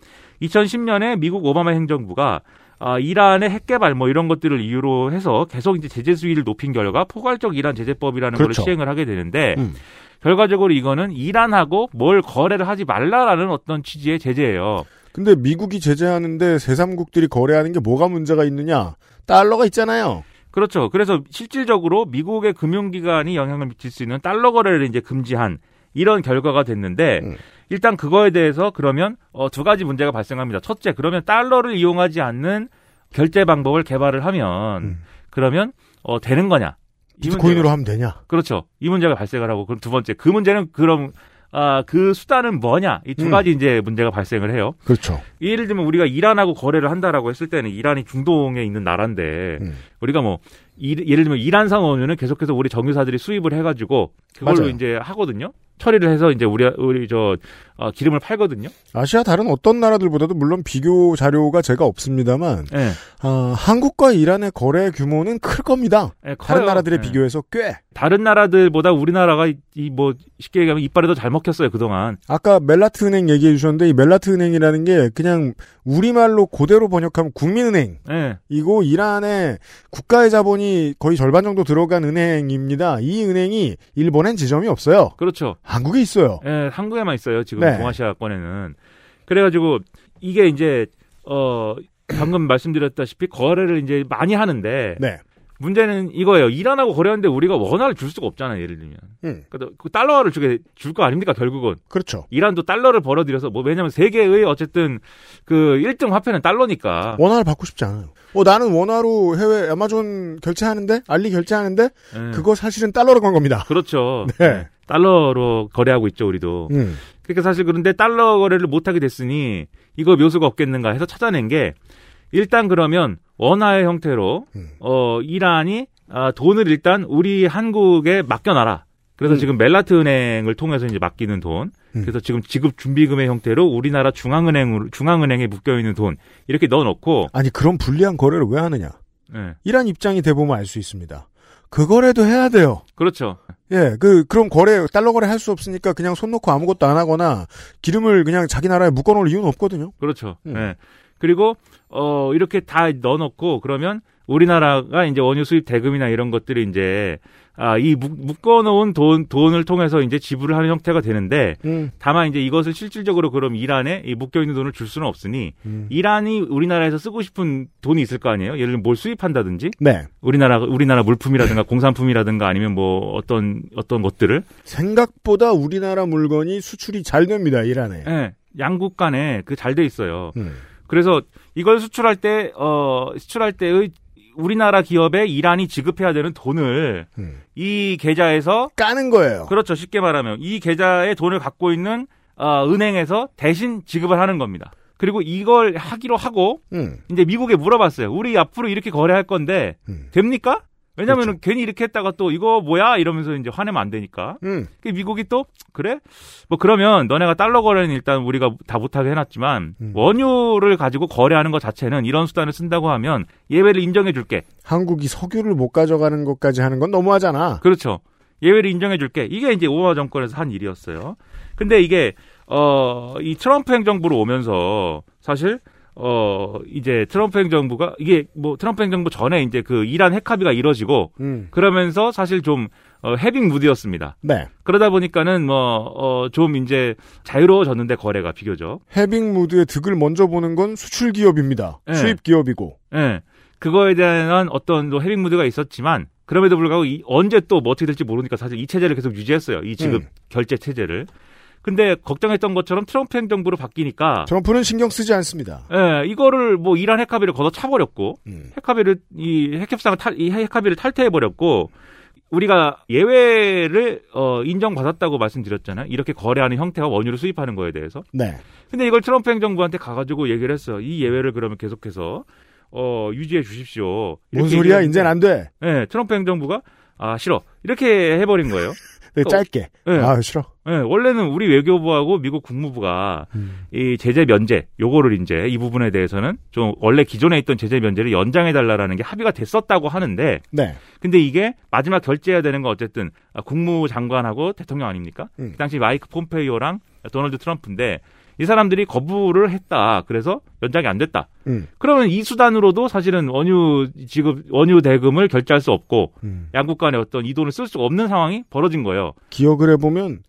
2010년에 미국 오바마 행정부가 아, 이란의 핵 개발 뭐 이런 것들을 이유로 해서 계속 이제 제재 수위를 높인 결과 포괄적 이란 제재법이라는 그렇죠. 걸 시행을 하게 되는데 음. 결과적으로 이거는 이란하고 뭘 거래를 하지 말라라는 어떤 취지의 제재예요. 근데 미국이 제재하는데 세3국들이 거래하는 게 뭐가 문제가 있느냐? 달러가 있잖아요. 그렇죠. 그래서 실질적으로 미국의 금융기관이 영향을 미칠 수 있는 달러 거래를 이제 금지한 이런 결과가 됐는데 음. 일단 그거에 대해서 그러면 어, 두 가지 문제가 발생합니다. 첫째, 그러면 달러를 이용하지 않는 결제 방법을 개발을 하면 음. 그러면 어, 되는 거냐? 이 비트코인으로 문제가- 하면 되냐? 그렇죠. 이 문제가 발생을 하고 그럼 두 번째 그 문제는 그럼 아, 그 수단은 뭐냐? 이두 가지 음. 이제 문제가 발생을 해요. 그렇죠. 예를 들면 우리가 이란하고 거래를 한다라고 했을 때는 이란이 중동에 있는 나라인데 음. 우리가 뭐 예를 들면 이란산 원유는 계속해서 우리 정유사들이 수입을 해가지고 그걸로 맞아요. 이제 하거든요. 처리를 해서 이제 우리 우리 저 어, 기름을 팔거든요. 아시아 다른 어떤 나라들보다도 물론 비교 자료가 제가 없습니다만 네. 어, 한국과 이란의 거래 규모는 클 겁니다. 네, 다른 나라들에 네. 비교해서 꽤 다른 나라들보다 우리나라가 이 뭐 쉽게 얘기하면 이빨이 더잘 먹혔어요 그 동안. 아까 멜라트 은행 얘기해 주셨는데 이 멜라트 은행이라는 게 그냥 우리말로 고대로 번역하면 국민은행. 네. 이고 이란의 국가의 자본이 거의 절반 정도 들어간 은행입니다. 이 은행이 일본엔 지점이 없어요. 그렇죠. 한국에 있어요. 네, 한국에만 있어요. 지금 네. 동아시아권에는. 그래가지고 이게 이제 어 방금 말씀드렸다시피 거래를 이제 많이 하는데 네. 문제는 이거예요. 이란하고 거래하는데 우리가 원화를 줄 수가 없잖아요. 예를 들면. 음. 그러니까 그 달러를 주게 줄 거 아닙니까? 결국은. 그렇죠. 이란도 달러를 벌어들여서 뭐 왜냐면 세계의 어쨌든 그 1등 화폐는 달러니까. 원화를 받고 싶지 않아요. 어 나는 원화로 해외 아마존 결제하는데 알리 결제하는데 네. 그거 사실은 달러로 간 겁니다. 그렇죠. 네. 네. 달러로 거래하고 있죠, 우리도. 음. 그러니까 사실 그런데 달러 거래를 못 하게 됐으니 이거 묘수가 없겠는가 해서 찾아낸 게 일단 그러면 원화의 형태로 음. 어 이란이 아, 돈을 일단 우리 한국에 맡겨놔라. 그래서 음. 지금 멜라트 은행을 통해서 이제 맡기는 돈. 음. 그래서 지금 지급 준비금의 형태로 우리나라 중앙은행 중앙은행에 묶여 있는 돈 이렇게 넣어 놓고 아니 그런 불리한 거래를 왜 하느냐? 네. 이란 입장이 돼 보면 알 수 있습니다. 그 거래도 해야 돼요. 그렇죠. 예, 그, 그런 거래, 달러 거래 할 수 없으니까 그냥 손 놓고 아무것도 안 하거나 기름을 그냥 자기 나라에 묶어 놓을 이유는 없거든요. 그렇죠. 음. 예. 그리고 어 이렇게 다 넣어놓고 그러면 우리나라가 이제 원유 수입 대금이나 이런 것들이 이제 아, 이 묶어놓은 돈, 돈을 통해서 이제 지불을 하는 형태가 되는데, 음. 다만 이제 이것을 실질적으로 그럼 이란에 이 묶여 있는 돈을 줄 수는 없으니, 음. 이란이 우리나라에서 쓰고 싶은 돈이 있을 거 아니에요? 예를 들면 뭘 수입한다든지, 네. 우리나라, 우리나라 물품이라든가 공산품이라든가 아니면 뭐 어떤, 어떤 것들을. 생각보다 우리나라 물건이 수출이 잘 됩니다, 이란에. 네. 양국 간에 그 잘 돼 있어요. 음. 그래서 이걸 수출할 때, 어, 수출할 때의 우리나라 기업에 이란이 지급해야 되는 돈을 음. 이 계좌에서 까는 거예요. 그렇죠. 쉽게 말하면 이 계좌에 돈을 갖고 있는 어, 은행에서 대신 지급을 하는 겁니다. 그리고 이걸 하기로 하고 음. 이제 미국에 물어봤어요. 우리 앞으로 이렇게 거래할 건데 음. 됩니까? 왜냐면은 그렇죠. 괜히 이렇게 했다가 또 이거 뭐야 이러면서 이제 화내면 안 되니까. 음. 그 미국이 또 그래? 뭐 그러면 너네가 달러 거래는 일단 우리가 다 못하게 해놨지만 음. 원유를 가지고 거래하는 것 자체는 이런 수단을 쓴다고 하면 예외를 인정해줄게. 한국이 석유를 못 가져가는 것까지 하는 건 너무하잖아. 그렇죠. 예외를 인정해줄게. 이게 이제 오바마 정권에서 한 일이었어요. 근데 이게 어 이 트럼프 행정부로 오면서 사실 어 이제 트럼프 행정부가 이게 뭐 트럼프 행정부 전에 이제 그 이란 핵 합의가 이뤄지고 음. 그러면서 사실 좀 어, 헤빙 무드였습니다. 네. 그러다 보니까는 뭐어좀 이제 자유로워졌는데 거래가 비교적 헤빙 무드의 득을 먼저 보는 건 수출 기업입니다. 네. 수입 기업이고. 네. 그거에 대한 어떤 또 헤빙 무드가 있었지만 그럼에도 불구하고 이, 언제 또 뭐 어떻게 될지 모르니까 사실 이 체제를 계속 유지했어요. 이 지급 음. 결제 체제를. 근데 걱정했던 것처럼 트럼프 행정부로 바뀌니까 트럼프는 신경 쓰지 않습니다. 예, 이거를 뭐 이란 핵합의를 걷어 차버렸고 음. 핵합의를 이 핵협상을 탈, 이 핵합의를 탈퇴해 버렸고 우리가 예외를 어, 인정받았다고 말씀드렸잖아요. 이렇게 거래하는 형태와 원유를 수입하는 거에 대해서. 네. 근데 이걸 트럼프 행정부한테 가가지고 얘기를 했어요. 이 예외를 그러면 계속해서 어, 유지해 주십시오. 뭔 소리야? 이제는 안 돼. 네, 트럼프 행정부가 아 싫어 이렇게 해버린 거예요. 네, 짧게. 네. 아, 싫어. 네, 원래는 우리 외교부하고 미국 국무부가 음. 이 제재 면제 요거를 이제 이 부분에 대해서는 좀 원래 기존에 있던 제재 면제를 연장해 달라라는 게 합의가 됐었다고 하는데 네. 근데 이게 마지막 결제해야 되는 건 어쨌든 국무장관하고 대통령 아닙니까? 음. 그 당시 마이크 폼페이오랑 도널드 트럼프인데 이 사람들이 거부를 했다. 그래서 연장이 안 됐다. 음. 그러면 이 수단으로도 사실은 원유 지급 원유 대금을 결제할 수 없고 음. 양국 간에 어떤 이 돈을 쓸 수가 없는 상황이 벌어진 거예요. 기억을 해보면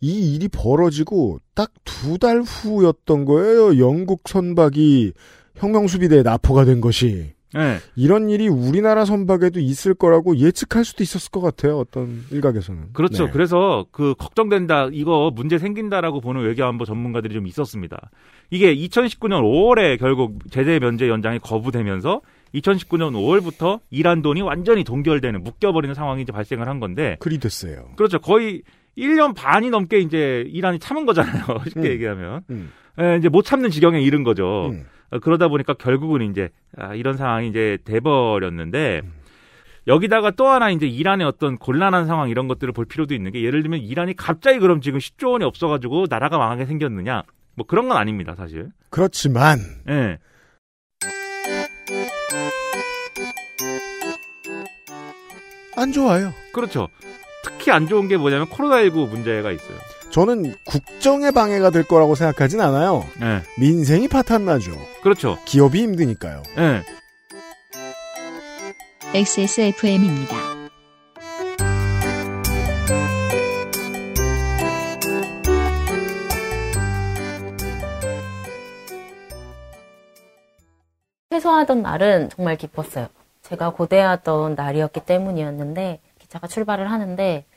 이 일이 벌어지고 딱 두 달 후였던 거예요. 영국 선박이 혁명수비대에 납포가 된 것이. 네. 이런 일이 우리나라 선박에도 있을 거라고 예측할 수도 있었을 것 같아요. 어떤 일각에서는. 그렇죠. 네. 그래서 그 걱정된다, 이거 문제 생긴다라고 보는 외교안보 전문가들이 좀 있었습니다. 이게 2019년 5월에 결국 제재 면제 연장이 거부되면서 2019년 5월부터 이란 돈이 완전히 동결되는 묶여버리는 상황이 이제 발생을 한 건데. 그리 됐어요. 그렇죠. 거의 1년 반이 넘게 이제 이란이 참은 거잖아요. 쉽게 음. 얘기하면. 음. 예, 이제 못 참는 지경에 이른 거죠. 음. 어, 그러다 보니까 결국은 이제 아, 이런 상황이 이제 돼버렸는데 여기다가 또 하나 이제 이란의 어떤 곤란한 상황 이런 것들을 볼 필요도 있는 게 예를 들면 이란이 갑자기 그럼 지금 10조 원이 없어가지고 나라가 망하게 생겼느냐 뭐 그런 건 아닙니다 사실. 그렇지만 예. 안 좋아요. 그렇죠. 특히 안 좋은 게 뭐냐면 코로나19 문제가 있어요. 저는 국정의 방해가 될 거라고 생각하진 않아요. 예. 민생이 파탄나죠. 그렇죠. 기업이 힘드니까요. 예. XSFM입니다. 퇴소하던 날은 정말 기뻤어요. 제가 고대하던 날이었기 때문이었는데 기차가 출발을 하는데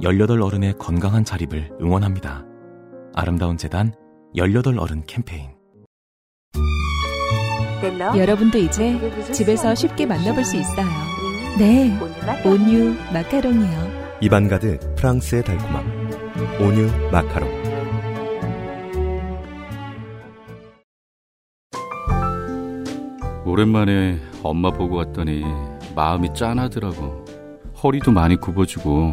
18 어른의 건강한 자립을 응원합니다. 아름다운 재단 18 어른 캠페인. 여러분도 이제 집에서 쉽게 만나볼 수 있어요. 네, 온유 마카롱이요. 입안 가득 프랑스의 달콤함. 온유 마카롱. 오랜만에 엄마 보고 왔더니 마음이 짠하더라고. 허리도 많이 굽어지고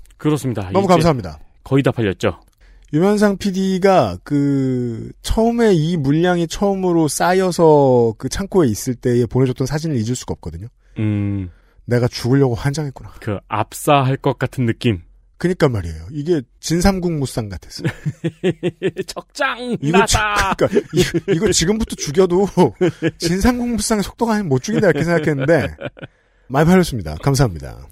그렇습니다. 너무 감사합니다. 거의 다 팔렸죠. 유면상 PD가 그 처음에 이 물량이 처음으로 쌓여서 그 창고에 있을 때에 보내줬던 사진을 잊을 수가 없거든요. 음, 내가 죽으려고 환장했구나. 그 압사할 것 같은 느낌. 그니까 말이에요. 이게 진삼국 무쌍 같았어요. 적장 이거, 지- 나다. 그러니까 이, 이거 지금부터 죽여도 진삼국 무쌍의 속도가 아니면 못 죽인다 이렇게 생각했는데 많이 팔렸습니다. 감사합니다.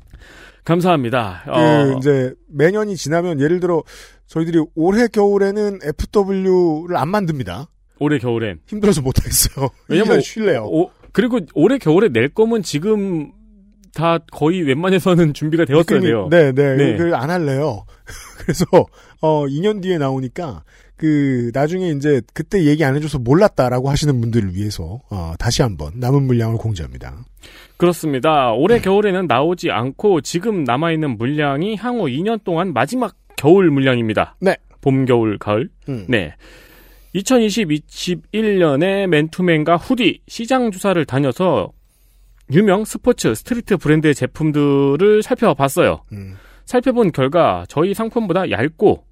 감사합니다. 그 어, 이제 매년이 지나면 예를 들어 저희들이 올해 겨울에는 FW를 안 만듭니다. 올해 겨울엔 힘들어서 못 하겠어요. 왜냐면 1년 쉴래요. 오- 그리고 올해 겨울에 낼 거면 지금 다 거의 웬만해서는 준비가 되었어야 돼요. 네, 네. 네. 그안 할래요. 그래서 어 2년 뒤에 나오니까 그 나중에 이제 그때 얘기 안 해줘서 몰랐다라고 하시는 분들을 위해서 어, 다시 한번 남은 물량을 공지합니다. 그렇습니다. 올해 겨울에는 나오지 않고 지금 남아 있는 물량이 향후 2년 동안 마지막 겨울 물량입니다. 네. 봄, 겨울, 가을. 음. 네. 2020, 21년에 맨투맨과 후디 시장 조사를 다녀서 유명 스포츠 스트리트 브랜드의 제품들을 살펴봤어요. 음. 살펴본 결과 저희 상품보다 얇고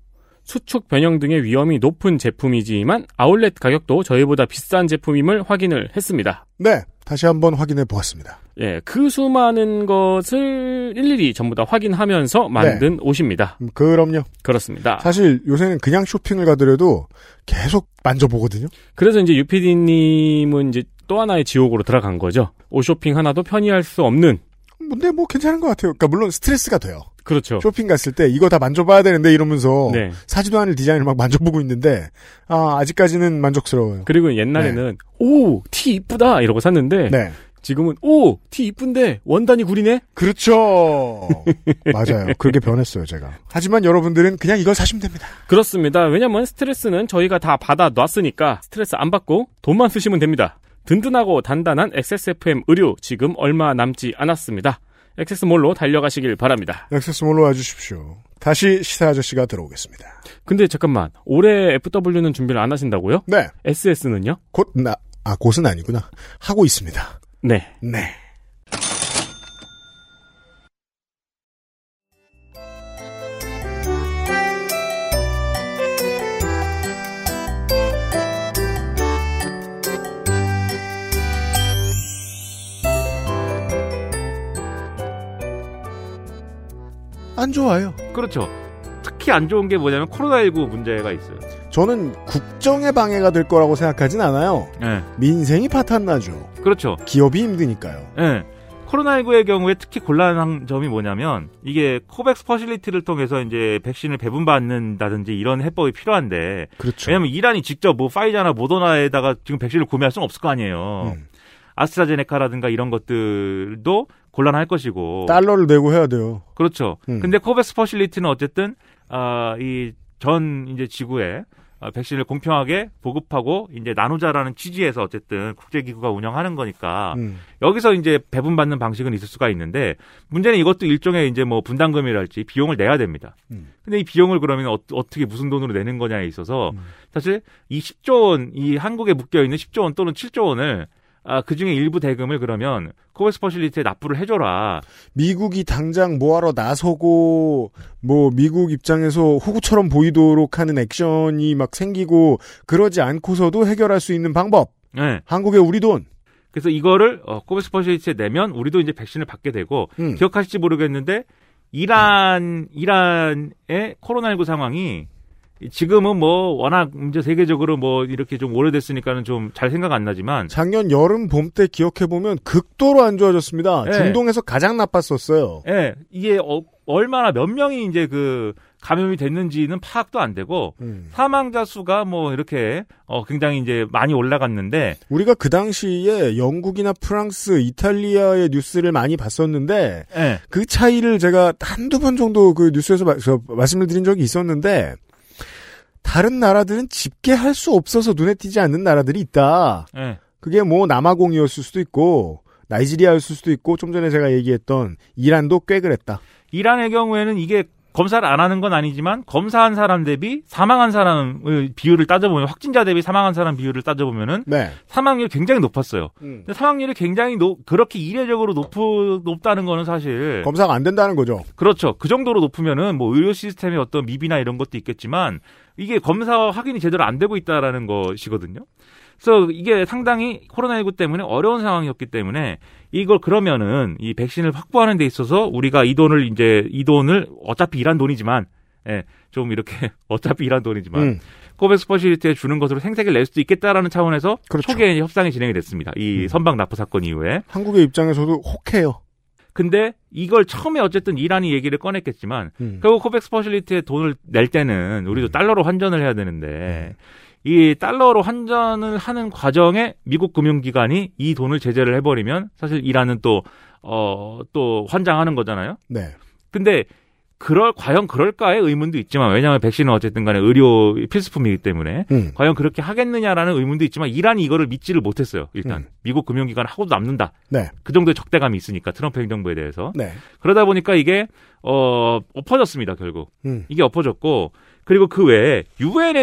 수축 변형 등의 위험이 높은 제품이지만 아울렛 가격도 저희보다 비싼 제품임을 확인을 했습니다. 네, 다시 한번 확인해 보았습니다. 예, 그 수많은 것을 일일이 전부 다 확인하면서 만든 옷입니다. 음, 그럼요. 그렇습니다. 사실 요새는 그냥 쇼핑을 가더라도 계속 만져보거든요. 그래서 이제 유피디님은 이제 또 하나의 지옥으로 들어간 거죠. 옷 쇼핑 하나도 편의할 수 없는. 근데 뭐 괜찮은 것 같아요. 그러니까 물론 스트레스가 돼요. 그렇죠. 쇼핑 갔을 때 이거 다 만져봐야 되는데 이러면서 네. 사지도 않을 디자인을 막 만져보고 있는데 아 아직까지는 만족스러워요. 그리고 옛날에는 오, 티 이쁘다 이러고 샀는데 네. 지금은 오, 티 이쁜데 원단이 구리네. 그렇죠. 맞아요. 그렇게 변했어요, 제가. 하지만 여러분들은 그냥 이걸 사시면 됩니다. 그렇습니다. 왜냐면 스트레스는 저희가 다 받아 놨으니까 스트레스 안 받고 돈만 쓰시면 됩니다. 든든하고 단단한 XSFM 의류 지금 얼마 남지 않았습니다. 엑세스몰로 달려가시길 바랍니다. 액세스몰로 와주십시오. 다시 시사 아저씨가 들어오겠습니다. 근데 잠깐만 올해 FW는 준비를 안 하신다고요? 네. SS는요? 곧 나, 아, 곧은 아니구나. 하고 있습니다. 네. 네. 안 좋아요. 그렇죠. 특히 안 좋은 게 뭐냐면 코로나19 문제가 있어요. 저는 국정의 방해가 될 거라고 생각하진 않아요. 네. 민생이 파탄나죠. 그렇죠. 기업이 힘드니까요. 네. 코로나19의 경우에 특히 곤란한 점이 뭐냐면 이게 COVAX Facility를 통해서 이제 백신을 배분받는다든지 이런 해법이 필요한데 그렇죠. 왜냐면 이란이 직접 뭐 화이자나 모더나에다가 지금 백신을 구매할 수는 없을 거 아니에요. 음. 아스트라제네카라든가 이런 것들도 곤란할 것이고 달러를 내고 해야 돼요. 그렇죠. 음. 근데 COVAX Facility는 어쨌든 아, 이 전 이제 지구에 아, 백신을 공평하게 보급하고 이제 나누자라는 취지에서 어쨌든 국제기구가 운영하는 거니까 음. 여기서 이제 배분받는 방식은 있을 수가 있는데 문제는 이것도 일종의 이제 뭐 분담금이랄지 비용을 내야 됩니다. 음. 근데 이 비용을 그러면 어, 떻게 무슨 돈으로 내는 거냐에 있어서 음. 사실 이 10조 원, 이 한국에 묶여 있는 10조 원 또는 7조 원을 아, 그 중에 일부 대금을 그러면 COVAX Facility에 납부를 해줘라. 미국이 당장 뭐하러 나서고 뭐 미국 입장에서 호구처럼 보이도록 하는 액션이 막 생기고 그러지 않고서도 해결할 수 있는 방법. 네. 한국의 우리 돈. 그래서 이거를 어, COVAX Facility에 내면 우리도 이제 백신을 받게 되고 음. 기억하실지 모르겠는데 이란 이란의 코로나19 상황이 지금은 뭐 워낙 이제 세계적으로 뭐 이렇게 좀 오래됐으니까는 좀 잘 생각 안 나지만 작년 여름 봄 때 기억해 보면 극도로 안 좋아졌습니다. 네. 중동에서 가장 나빴었어요. 예, 이게 어, 얼마나 몇 명이 이제 그 감염이 됐는지는 파악도 안 되고 음. 사망자 수가 뭐 이렇게 어 굉장히 이제 많이 올라갔는데 우리가 그 당시에 영국이나 프랑스, 이탈리아의 뉴스를 많이 봤었는데 예. 그 차이를 제가 한두 번 정도 그 뉴스에서 마- 저 말씀을 드린 적이 있었는데 다른 나라들은 집계할 수 없어서 눈에 띄지 않는 나라들이 있다. 예. 그게 뭐 남아공이었을 수도 있고 나이지리아였을 수도 있고 좀 전에 제가 얘기했던 이란도 꽤 그랬다. 이란의 경우에는 이게 검사를 안 하는 건 아니지만 검사한 사람 대비 사망한 사람의 비율을 따져보면 확진자 대비 사망한 사람 비율을 따져보면은 네. 사망률이 굉장히 높았어요. 음. 근데 사망률이 굉장히 높, 그렇게 이례적으로 높, 높다는 거는 사실 검사가 안 된다는 거죠. 그렇죠. 그 정도로 높으면은 뭐 의료 시스템의 어떤 미비나 이런 것도 있겠지만 이게 검사 확인이 제대로 안 되고 있다라는 것이거든요. 그래서 이게 상당히 코로나19 때문에 어려운 상황이었기 때문에 이걸 그러면은 이 백신을 확보하는 데 있어서 우리가 이 돈을 이제 이 돈을 어차피 이란 돈이지만 예, 좀 이렇게 어차피 이란 돈이지만 음. COVAX Facility에 주는 것으로 생색을 낼 수도 있겠다라는 차원에서 그렇죠. 초기에 협상이 진행이 됐습니다. 이 음. 선박 나포 사건 이후에. 한국의 입장에서도 혹해요. 근데 이걸 처음에 어쨌든 이란이 얘기를 꺼냈겠지만 음. 결국 COVAX Facility에 돈을 낼 때는 우리도 달러로 환전을 해야 되는데 이 달러로 환전을 하는 과정에 미국 금융기관이 이 돈을 제재를 해버리면 사실 이란은 또, 어, 또 환장하는 거잖아요. 네. 근데 그럴 과연 그럴까의 의문도 있지만 왜냐하면 백신은 어쨌든 간에 의료 필수품이기 때문에 음. 과연 그렇게 하겠느냐라는 의문도 있지만 이란이 이거를 믿지를 못했어요. 일단 음. 미국 금융기관 하고도 남는다. 네. 그 정도의 적대감이 있으니까 트럼프 행정부에 대해서 네. 그러다 보니까 이게 어 엎어졌습니다 결국 음. 이게 엎어졌고 그리고 그 외에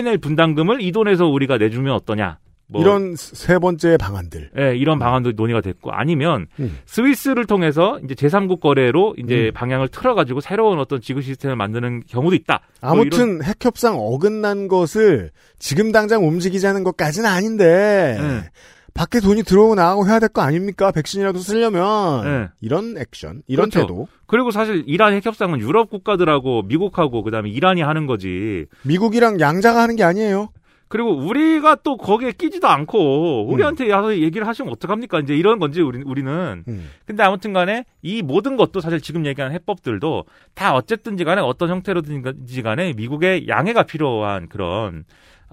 낼 분담금을 이 돈에서 우리가 내주면 어떠냐 뭐 이런 세 번째 방안들. 예, 이런 방안도 논의가 됐고 아니면 음. 스위스를 통해서 이제 제3국 거래로 이제 방향을 틀어 가지고 새로운 어떤 지구 시스템을 만드는 경우도 있다. 뭐 아무튼 이런- 핵협상 어긋난 것을 지금 당장 움직이자는 것까지는 아닌데 네. 밖에 돈이 들어오고 나가고 해야 될 거 아닙니까? 백신이라도 쓰려면 네. 이런 액션, 이런 그렇죠. 태도. 그리고 사실 이란 핵 협상은 유럽 국가들하고 미국하고 그다음에 이란이 하는 거지. 미국이랑 양자가 하는 게 아니에요. 그리고 우리가 또 거기에 끼지도 않고 음. 우리한테 와서 얘기를 하시면 어떡합니까? 이제 이런 건지 우리, 우리는. 음. 근데 아무튼 간에 이 모든 것도 사실 지금 얘기하는 해법들도 다 어쨌든지 간에 어떤 형태로든지 간에 미국의 양해가 필요한 그런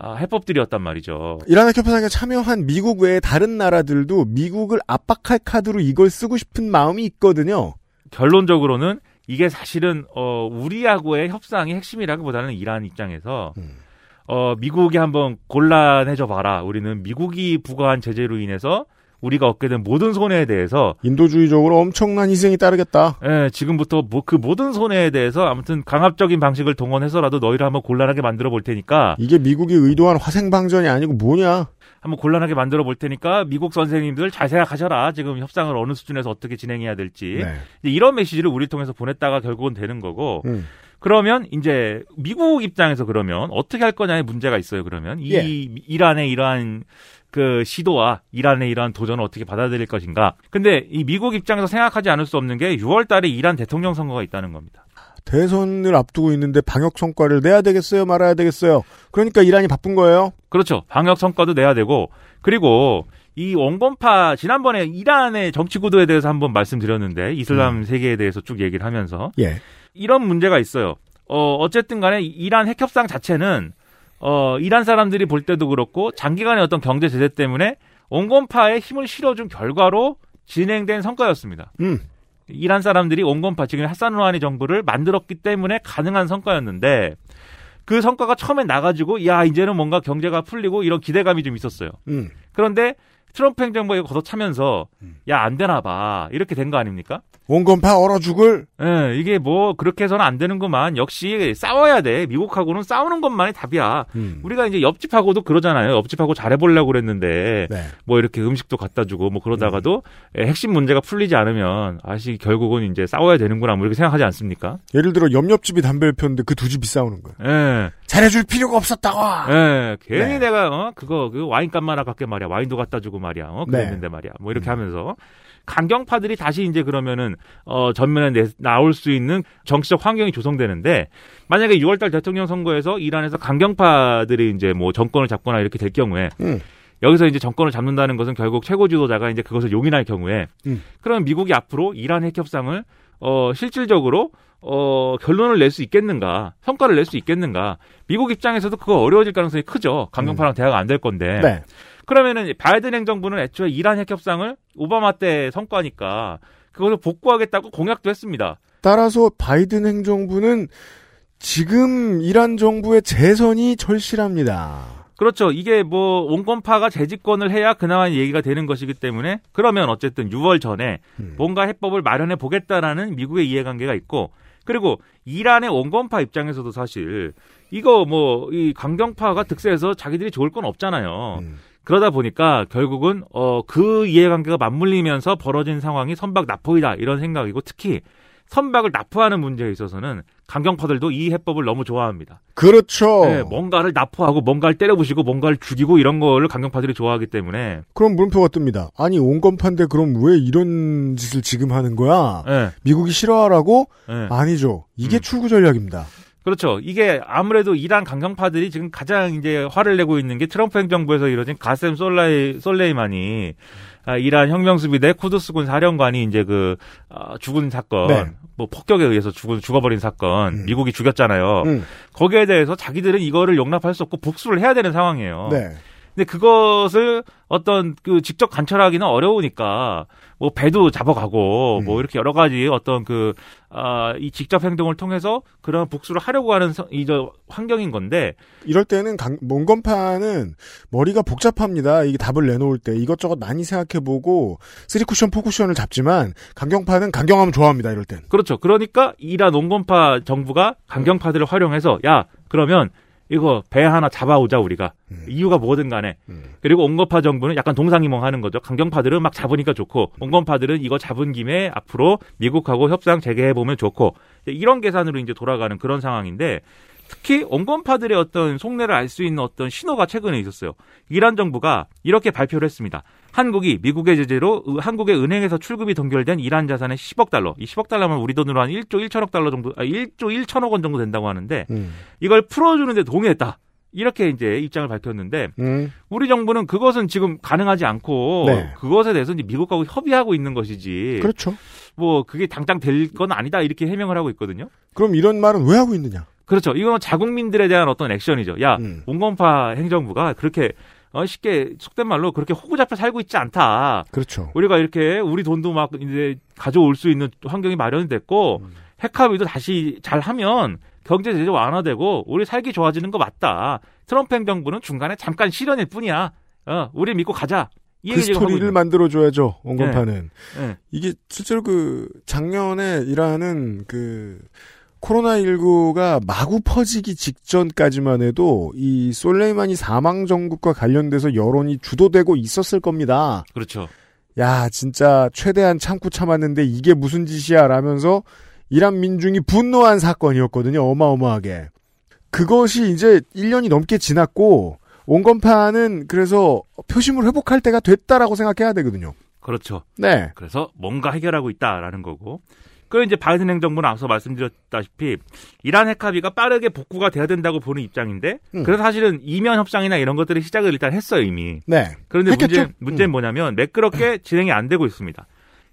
아, 해법들이었단 말이죠. 이란 핵협상에 참여한 미국 외의 다른 나라들도 미국을 압박할 카드로 이걸 쓰고 싶은 마음이 있거든요. 결론적으로는 이게 사실은 어 우리하고의 협상이 핵심이라기보다는 이란 입장에서 음. 어 미국이 한번 곤란해져 봐라. 우리는 미국이 부과한 제재로 인해서 우리가 얻게 된 모든 손해에 대해서 인도주의적으로 엄청난 희생이 따르겠다. 예, 지금부터 뭐 그 모든 손해에 대해서 아무튼 강압적인 방식을 동원해서라도 너희를 한번 곤란하게 만들어 볼 테니까 이게 미국이 의도한 화생방전이 아니고 뭐냐? 한번 곤란하게 만들어 볼 테니까 미국 선생님들 잘 생각하셔라. 지금 협상을 어느 수준에서 어떻게 진행해야 될지. 네. 이런 메시지를 우리 통해서 보냈다가 결국은 되는 거고. 음. 그러면 이제 미국 입장에서 그러면 어떻게 할 거냐의 문제가 있어요. 그러면 이 예. 이란의 이러한 그 시도와 이란의 이러한 도전을 어떻게 받아들일 것인가. 근데 이 미국 입장에서 생각하지 않을 수 없는 게 6월 달에 이란 대통령 선거가 있다는 겁니다. 대선을 앞두고 있는데 방역 성과를 내야 되겠어요, 말아야 되겠어요. 그러니까 이란이 바쁜 거예요. 그렇죠. 방역 성과도 내야 되고 그리고 이 원건파 지난번에 이란의 정치 구도에 대해서 한번 말씀드렸는데 이슬람 음. 세계에 대해서 쭉 얘기를 하면서 예. 이런 문제가 있어요. 어 어쨌든 간에 이란 핵협상 자체는 어 이란 사람들이 볼 때도 그렇고 장기간의 어떤 경제 제재 때문에 원건파에 힘을 실어준 결과로 진행된 성과였습니다. 음. 이란 사람들이 온건파 지금 하산 루하니 정부를 만들었기 때문에 가능한 성과였는데 그 성과가 처음에 나가지고 야 이제는 뭔가 경제가 풀리고 이런 기대감이 좀 있었어요. 음. 그런데 트럼프 행정부에 걷어 차면서 음. 야안 되나 봐 이렇게 된 거 아닙니까? 온건파 얼어 죽을? 예, 이게 뭐 그렇게 해서는 안 되는구만. 역시 싸워야 돼. 미국하고는 싸우는 것만이 답이야. 음. 우리가 이제 옆집하고도 그러잖아요. 옆집하고 잘해보려고 그랬는데 네. 뭐 이렇게 음식도 갖다 주고 뭐 그러다가도 음. 핵심 문제가 풀리지 않으면 아시 결국은 이제 싸워야 되는구나 뭐 이렇게 생각하지 않습니까? 예를 들어 옆옆집이 담배를 피웠는데 그 두 집이 싸우는 거예요. 예. 잘해줄 필요가 없었다고. 예. 괜히 네. 내가 어 그거 그 와인값만 아깝게 말이야. 와인도 갖다 주고 말이야. 어 그랬는데 네. 말이야. 뭐 이렇게 음. 하면서 강경파들이 다시 이제 그러면은 어 전면에 내, 나올 수 있는 정치적 환경이 조성되는데 만약에 6월달 대통령 선거에서 이란에서 강경파들이 이제 뭐 정권을 잡거나 이렇게 될 경우에 음. 여기서 이제 정권을 잡는다는 것은 결국 최고 지도자가 이제 그것을 용인할 경우에 음. 그러면 미국이 앞으로 이란 핵 협상을 어 실질적으로 어, 결론을 낼 수 있겠는가, 성과를 낼 수 있겠는가. 미국 입장에서도 그거 어려워질 가능성이 크죠. 강경파랑 음. 대화가 안 될 건데. 네. 그러면은 바이든 행정부는 애초에 이란 핵 협상을 오바마 때 성과니까 그것을 복구하겠다고 공약도 했습니다. 따라서 바이든 행정부는 지금 이란 정부의 재선이 절실합니다. 그렇죠. 이게 뭐 온건파가 재집권을 해야 그나마 얘기가 되는 것이기 때문에 그러면 어쨌든 6월 전에 음. 뭔가 해법을 마련해 보겠다라는 미국의 이해관계가 있고 그리고 이란의 온건파 입장에서도 사실 이거 뭐 이 강경파가 득세해서 자기들이 좋을 건 없잖아요. 음. 그러다 보니까 결국은 어 그 이해관계가 맞물리면서 벌어진 상황이 선박 납포이다 이런 생각이고 특히 선박을 납포하는 문제에 있어서는 강경파들도 이 해법을 너무 좋아합니다. 그렇죠. 네, 뭔가를 납포하고 뭔가를 때려부시고 뭔가를 죽이고 이런 거를 강경파들이 좋아하기 때문에 그럼 물음표가 뜹니다. 아니 온건파인데 그럼 왜 이런 짓을 지금 하는 거야? 네. 미국이 싫어하라고? 네. 아니죠. 이게 음. 출구 전략입니다. 그렇죠. 이게 아무래도 이란 강경파들이 지금 가장 이제 화를 내고 있는 게 트럼프 행정부에서 이뤄진 가셈 솔라이 솔레이만이 아, 이란 혁명수비대 쿠드스군 사령관이 이제 그 어, 죽은 사건, 네. 뭐 폭격에 의해서 죽은 죽어버린 사건, 음. 미국이 죽였잖아요. 음. 거기에 대해서 자기들은 이거를 용납할 수 없고 복수를 해야 되는 상황이에요. 네. 근데 그것을 어떤 그 직접 관철하기는 어려우니까 뭐 배도 잡아가고 음. 뭐 이렇게 여러 가지 어떤 그 아, 이 직접 행동을 통해서 그런 복수를 하려고 하는 이저 환경인 건데 이럴 때는 강, 온건파는 머리가 복잡합니다. 이게 답을 내놓을 때 이것저것 많이 생각해보고 쓰리 쿠션, 포 쿠션을 잡지만 강경파는 강경하면 좋아합니다. 이럴 땐. 그렇죠. 그러니까 이란 온건파 정부가 강경파들을 활용해서 야 그러면 이거 배 하나 잡아오자 우리가 음. 이유가 뭐든 간에 음. 그리고 온건파 정부는 약간 동상이몽하는 거죠 강경파들은 막 잡으니까 좋고 온건파들은 이거 잡은 김에 앞으로 미국하고 협상 재개해 보면 좋고 이런 계산으로 이제 돌아가는 그런 상황인데 특히 온건파들의 어떤 속내를 알 수 있는 어떤 신호가 최근에 있었어요. 이란 정부가 이렇게 발표를 했습니다. 한국이 미국의 제재로 한국의 은행에서 출금이 동결된 이란 자산의 10억 달러, 이 10억 달러면 우리 돈으로 한 1조 1천억 달러 정도, 아, 1조 1천억 원 정도 된다고 하는데 음. 이걸 풀어주는데 동의했다. 이렇게 이제 입장을 밝혔는데 음. 우리 정부는 그것은 지금 가능하지 않고 네. 그것에 대해서 이제 미국하고 협의하고 있는 것이지. 그렇죠. 뭐 그게 당장 될 건 아니다 이렇게 해명을 하고 있거든요. 그럼 이런 말은 왜 하고 있느냐? 그렇죠. 이건 자국민들에 대한 어떤 액션이죠. 야, 음. 온건파 행정부가 그렇게 어, 쉽게 속된 말로 그렇게 호구 잡혀 살고 있지 않다. 그렇죠. 우리가 이렇게 우리 돈도 막 이제 가져올 수 있는 환경이 마련됐고 음. 핵합의도 다시 잘 하면 경제 제재 완화되고 우리 살기 좋아지는 거 맞다. 트럼프 행정부는 중간에 잠깐 실현일 뿐이야. 어, 우리 믿고 가자. 그 스토리를 만들어줘야죠. 온건파는 네. 네. 이게 실제로 그 작년에 일하는 그 코로나19가 마구 퍼지기 직전까지만 해도 이 솔레이마니 사망 정국과 관련돼서 여론이 주도되고 있었을 겁니다. 그렇죠. 야, 진짜 최대한 참고 참았는데 이게 무슨 짓이야 라면서 이란 민중이 분노한 사건이었거든요. 어마어마하게. 그것이 이제 1년이 넘게 지났고 온건파는 그래서 표심을 회복할 때가 됐다라고 생각해야 되거든요. 그렇죠. 네. 그래서 뭔가 해결하고 있다라는 거고 그 이제 바이든 행정부는 앞서 말씀드렸다시피 이란 핵합의가 빠르게 복구가 돼야 된다고 보는 입장인데 음. 그래서 사실은 이면 협상이나 이런 것들이 시작을 일단 했어요 이미. 네. 그런데 했겠죠? 문제 문제는 음. 뭐냐면 매끄럽게 진행이 안 되고 있습니다.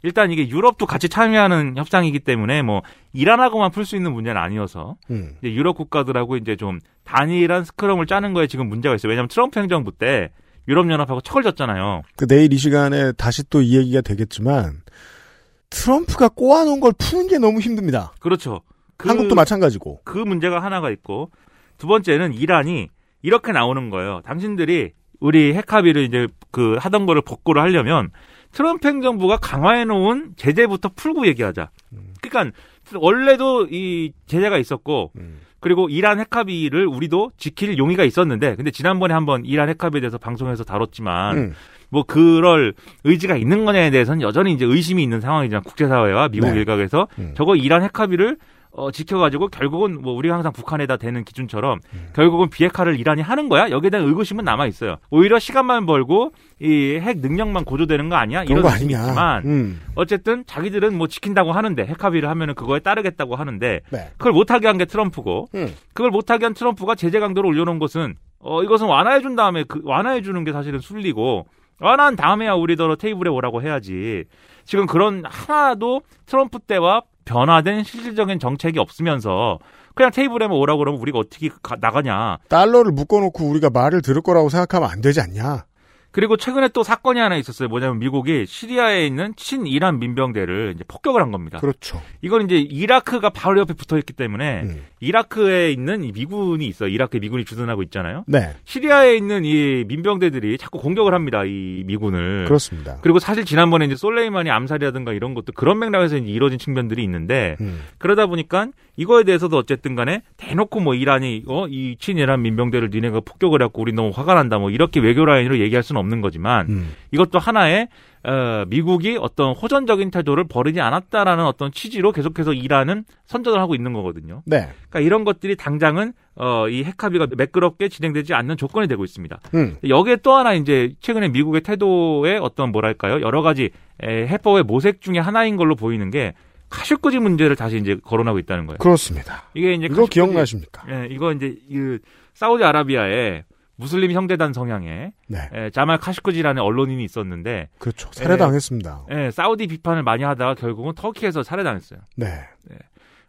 일단 이게 유럽도 같이 참여하는 협상이기 때문에 뭐 이란하고만 풀 수 있는 문제는 아니어서 음. 이제 유럽 국가들하고 이제 좀 단일한 스크럼을 짜는 거에 지금 문제가 있어요. 왜냐하면 트럼프 행정부 때 유럽연합하고 척을 졌잖아요. 그 내일 이 시간에 다시 또 이 얘기가 되겠지만 트럼프가 꼬아놓은 걸 푸는 게 너무 힘듭니다. 그렇죠. 그, 한국도 마찬가지고. 그 문제가 하나가 있고 두 번째는 이란이 이렇게 나오는 거예요. 당신들이 우리 핵합의를 이제 그 하던 거를 복구를 하려면 트럼프 행정부가 강화해 놓은 제재부터 풀고 얘기하자. 그러니까 원래도 이 제재가 있었고 그리고 이란 핵합의를 우리도 지킬 용의가 있었는데 근데 지난번에 한번 이란 핵합의에 대해서 방송에서 다뤘지만 음. 뭐 그럴 의지가 있는 거냐에 대해서는 여전히 이제 의심이 있는 상황이잖아 국제사회와 미국 네. 일각에서 음. 저거 이란 핵합의를 어, 지켜가지고 결국은 뭐 우리가 항상 북한에다 대는 기준처럼 음. 결국은 비핵화를 이란이 하는 거야? 여기에 대한 의구심은 남아 있어요. 오히려 시간만 벌고 이 핵 능력만 고조되는 거 아니야? 이런 의심이 있지만 음. 어쨌든 자기들은 뭐 지킨다고 하는데 핵 합의를 하면은 그거에 따르겠다고 하는데 네. 그걸 못하게 한 게 트럼프고 음. 그걸 못하게 한 트럼프가 제재 강도를 올려놓은 것은 어 이것은 완화해 준 다음에 그 완화해 주는 게 사실은 순리고 완화한 다음에야 우리더러 테이블에 오라고 해야지. 지금 그런 하나도 트럼프 때와 변화된 실질적인 정책이 없으면서 그냥 테이블에만 오라고 그러면 우리가 어떻게 가, 나가냐. 달러를 묶어놓고 우리가 말을 들을 거라고 생각하면 안 되지 않냐. 그리고 최근에 또 사건이 하나 있었어요. 뭐냐면 미국이 시리아에 있는 친이란 민병대를 이제 폭격을 한 겁니다. 그렇죠. 이건 이제 이라크가 바로 옆에 붙어 있기 때문에 음. 이라크에 있는 이 미군이 있어요. 이라크에 미군이 주둔하고 있잖아요. 네. 시리아에 있는 이 민병대들이 자꾸 공격을 합니다. 이 미군을. 그렇습니다. 그리고 사실 지난번에 이제 솔레이만이 암살이라든가 이런 것도 그런 맥락에서 이루어진 측면들이 있는데 음. 그러다 보니까 이거에 대해서도 어쨌든 간에 대놓고 뭐 이란이 어 이 친이란 민병대를 니네가 폭격을 했고 우리 너무 화가 난다 뭐 이렇게 외교 라인으로 얘기할 수는 없는 거지만 음. 이것도 하나의 어, 미국이 어떤 호전적인 태도를 버리지 않았다라는 어떤 취지로 계속해서 이란은 선전을 하고 있는 거거든요. 네. 그러니까 이런 것들이 당장은 어, 이 핵합의가 매끄럽게 진행되지 않는 조건이 되고 있습니다. 음. 여기에 또 하나 이제 최근에 미국의 태도에 어떤 뭐랄까요 여러 가지 에, 해법의 모색 중에 하나인 걸로 보이는 게 카슈크지 문제를 다시 이제 거론하고 있다는 거예요. 그렇습니다. 이게 이제 이거 카슈크지, 기억나십니까? 예, 이거 이제 그 사우디아라비아에 무슬림 형제단 성향의 네. 에, 자말 카슈크지라는 언론인이 있었는데 그렇죠 살해당했습니다. 에, 에, 사우디 비판을 많이 하다가 결국은 터키에서 살해당했어요. 네. 네.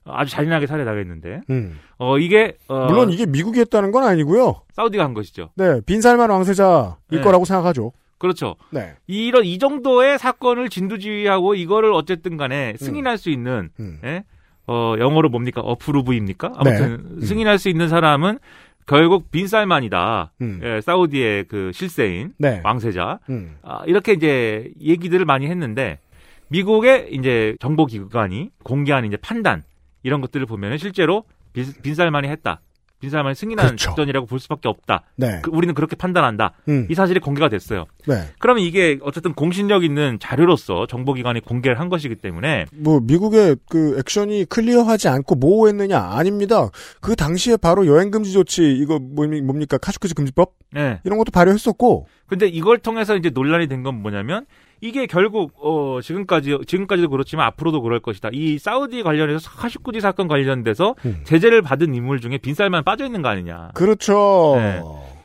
아주 잔인하게 살해당했는데 음. 어 이게 어, 물론 이게 미국이 했다는 건 아니고요. 사우디가 한 것이죠. 네, 빈살만 왕세자일 네. 거라고 생각하죠. 그렇죠. 네. 이런 이 정도의 사건을 진두지휘하고 이거를 어쨌든 간에 승인할 음. 수 있는 음. 예? 어 영어로 뭡니까? 어프루브입니까? 아무튼 네. 음. 승인할 수 있는 사람은 결국 빈살만이다. 음. 예, 사우디의 그 실세인 네. 왕세자. 음. 아, 이렇게 이제 얘기들을 많이 했는데 미국의 이제 정보기관이 공개한 이제 판단 이런 것들을 보면 실제로 빈, 빈살만이 했다. 빈살만이 승인한 그렇죠. 작전이라고 볼 수밖에 없다. 네. 그, 우리는 그렇게 판단한다. 음. 이 사실이 공개가 됐어요. 네. 그러면 이게 어쨌든 공신력 있는 자료로서 정보기관이 공개를 한 것이기 때문에 뭐 미국의 그 액션이 클리어하지 않고 모호했느냐 아닙니다. 그 당시에 바로 여행 금지 조치 이거 뭡니까 카슈크지 금지법 네. 이런 것도 발효했었고. 근데 이걸 통해서 이제 논란이 된 건 뭐냐면 이게 결국 어 지금까지 지금까지도 그렇지만 앞으로도 그럴 것이다. 이 사우디 관련해서 카슈쿠지 사건 관련돼서 음. 제재를 받은 인물 중에 빈살만 빠져 있는 거 아니냐. 그렇죠. 네.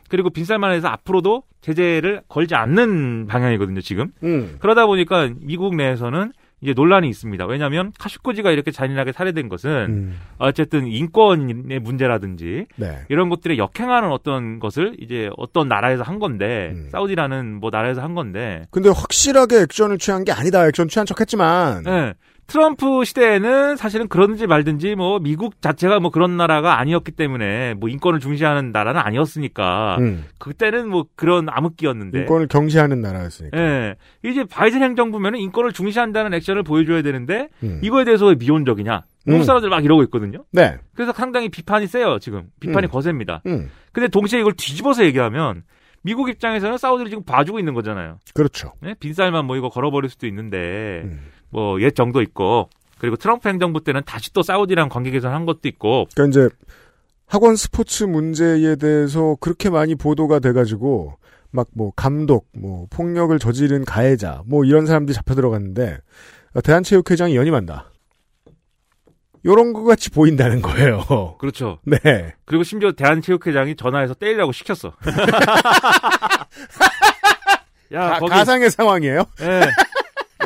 그리고 빈살만에서 앞으로도 제재를 걸지 않는 방향이거든요, 지금. 음. 그러다 보니까 미국 내에서는 이제 논란이 있습니다. 왜냐하면 카슈코지가 이렇게 잔인하게 살해된 것은 음. 어쨌든 인권의 문제라든지 네. 이런 것들에 역행하는 어떤 것을 이제 어떤 나라에서 한 건데 음. 사우디라는 뭐 나라에서 한 건데. 근데 확실하게 액션을 취한 게 아니다. 액션 취한 척했지만. 네. 트럼프 시대에는 사실은 그런지 말든지 뭐 미국 자체가 뭐 그런 나라가 아니었기 때문에 뭐 인권을 중시하는 나라는 아니었으니까 음. 그때는 뭐 그런 암흑기였는데 인권을 경시하는 나라였으니까. 예. 이제 바이든 행정부면은 인권을 중시한다는 액션을 보여줘야 되는데 음. 이거에 대해서 왜 미온적이냐? 한국 음. 사람들 막 이러고 있거든요. 네. 그래서 상당히 비판이 세요 지금 비판이 음. 거셉니다. 음. 근데 동시에 이걸 뒤집어서 얘기하면 미국 입장에서는 사우디를 지금 봐주고 있는 거잖아요. 그렇죠. 네? 빈살만 뭐 이거 걸어버릴 수도 있는데 음. 뭐 옛 정도 있고 그리고 트럼프 행정부 때는 다시 또 사우디랑 관계 개선한 것도 있고. 그러니까 이제 학원 스포츠 문제에 대해서 그렇게 많이 보도가 돼가지고 막 뭐 감독, 뭐 폭력을 저지른 가해자, 뭐 이런 사람들이 잡혀 들어갔는데 대한체육회장이 연임한다. 요런 것 같이 보인다는 거예요. 그렇죠. 네. 그리고 심지어 대한체육회장이 전화해서 때리라고 시켰어. 야, 가, 거기, 가상의 상황이에요? 예.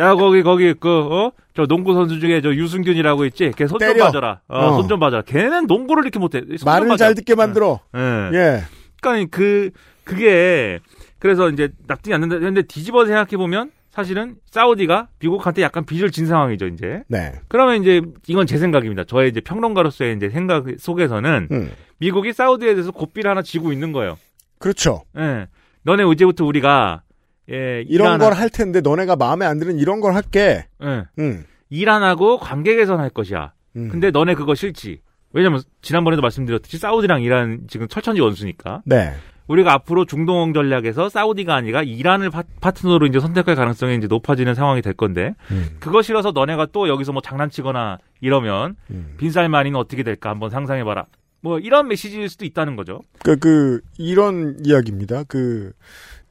야, 거기, 거기, 그, 어? 저 농구 선수 중에 저 유승균이라고 있지? 걔 손좀 봐줘라. 어, 어. 손 좀 봐줘라. 걔는 농구를 이렇게 못해. 말을 잘 듣게 만들어. 예. 예. 그러니까 그, 그게, 그래서 이제 납득이 안 된다. 근데 뒤집어 생각해 보면 사실은 사우디가 미국한테 약간 빚을 진 상황이죠, 이제. 네. 그러면 이제 이건 제 생각입니다. 저의 이제 평론가로서의 이제 생각 속에서는 음. 미국이 사우디에 대해서 고삐를 하나 지고 있는 거예요. 그렇죠. 예. 너네 이제부터 우리가 예, 이런 걸 할 텐데 너네가 마음에 안 드는 이런 걸 할게. 예. 음. 이란하고 관계 개선할 것이야. 음. 근데 너네 그거 싫지. 왜냐면 지난번에도 말씀드렸듯이 사우디랑 이란 지금 철천지 원수니까. 네. 우리가 앞으로 중동 전략에서 사우디가 아니라 이란을 파, 트너로 이제 선택할 가능성이 이제 높아지는 상황이 될 건데 음. 그거 싫어서 너네가 또 여기서 뭐 장난치거나 이러면 음. 빈살만이는 어떻게 될까 한번 상상해 봐라. 뭐 이런 메시지일 수도 있다는 거죠. 그, 그 이런 이야기입니다. 그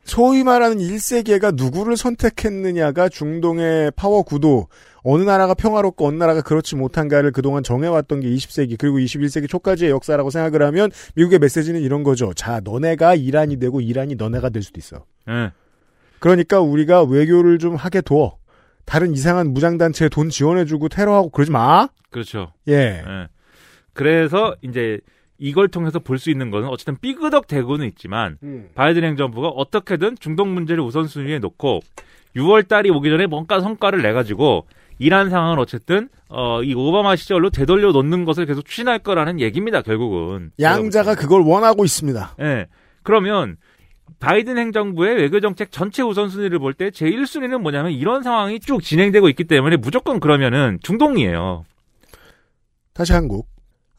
소위 말하는 1세계가 누구를 선택했느냐가 중동의 파워 구도, 어느 나라가 평화롭고 어느 나라가 그렇지 못한가를 그동안 정해왔던 게 20세기 그리고 21세기 초까지의 역사라고 생각을 하면 미국의 메시지는 이런 거죠. 자, 너네가 이란이 되고 이란이 너네가 될 수도 있어. 네. 그러니까 우리가 외교를 좀 하게 둬. 다른 이상한 무장단체에 돈 지원해주고 테러하고 그러지 마. 그렇죠. 예. 네. 그래서 이제 이걸 통해서 볼 수 있는 것은 어쨌든 삐그덕 대고는 있지만 음. 바이든 행정부가 어떻게든 중동 문제를 우선순위에 놓고 6월 달이 오기 전에 뭔가 성과를 내 가지고 이란 상황을 어쨌든 어, 이 오바마 시절로 되돌려 놓는 것을 계속 추진할 거라는 얘기입니다. 결국은 양자가 그걸 원하고 있습니다. 예. 네. 그러면 바이든 행정부의 외교 정책 전체 우선순위를 볼 때 제 1순위는 뭐냐면 이런 상황이 쭉 진행되고 있기 때문에 무조건 그러면은 중동이에요. 다시 한국.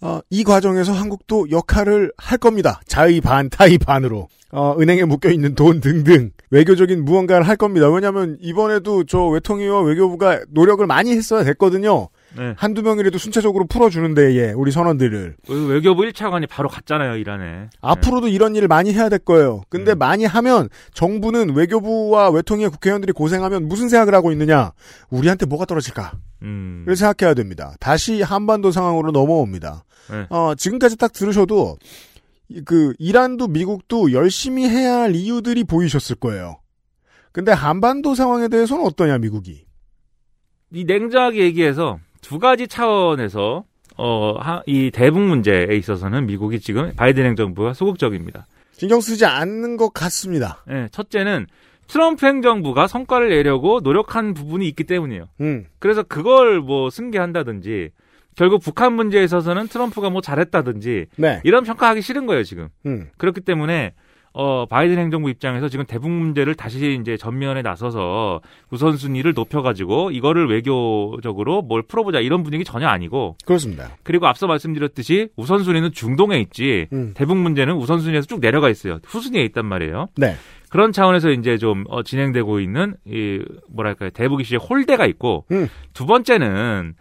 어, 이 과정에서 한국도 역할을 할 겁니다. 자의 반, 타의 반으로. 어, 은행에 묶여 있는 돈 등등 외교적인 무언가를 할 겁니다. 왜냐하면 이번에도 저 외통위와 외교부가 노력을 많이 했어야 됐거든요. 네. 한두 명이라도 순차적으로 풀어주는데, 예, 우리 선원들을. 외교부 1차관이 바로 갔잖아요, 이란에. 앞으로도 네. 이런 일을 많이 해야 될 거예요. 근데 음. 많이 하면 정부는 외교부와 외통위의 국회의원들이 고생하면 무슨 생각을 하고 있느냐? 우리한테 뭐가 떨어질까? 음. 를 생각해야 됩니다. 다시 한반도 상황으로 넘어옵니다. 네. 어, 지금까지 딱 들으셔도 그 이란도 미국도 열심히 해야 할 이유들이 보이셨을 거예요. 근데 한반도 상황에 대해서는 어떠냐 미국이? 이 냉정하게 얘기해서 두 가지 차원에서 어, 이 대북 문제에 있어서는 미국이 지금 바이든 행정부가 소극적입니다. 신경 쓰지 않는 것 같습니다. 네, 첫째는 트럼프 행정부가 성과를 내려고 노력한 부분이 있기 때문이에요. 음. 그래서 그걸 뭐 승계한다든지 결국 북한 문제에 있어서는 트럼프가 뭐 잘했다든지 네. 이런 평가하기 싫은 거예요 지금. 음. 그렇기 때문에 어 바이든 행정부 입장에서 지금 대북 문제를 다시 이제 전면에 나서서 우선순위를 높여가지고 이거를 외교적으로 뭘 풀어보자 이런 분위기 전혀 아니고 그렇습니다. 그리고 앞서 말씀드렸듯이 우선순위는 중동에 있지 음. 대북 문제는 우선순위에서 쭉 내려가 있어요. 후순위에 있단 말이에요. 네. 그런 차원에서 이제 좀 어, 진행되고 있는 이 뭐랄까요 대북 이슈의 홀대가 있고 음. 두 번째는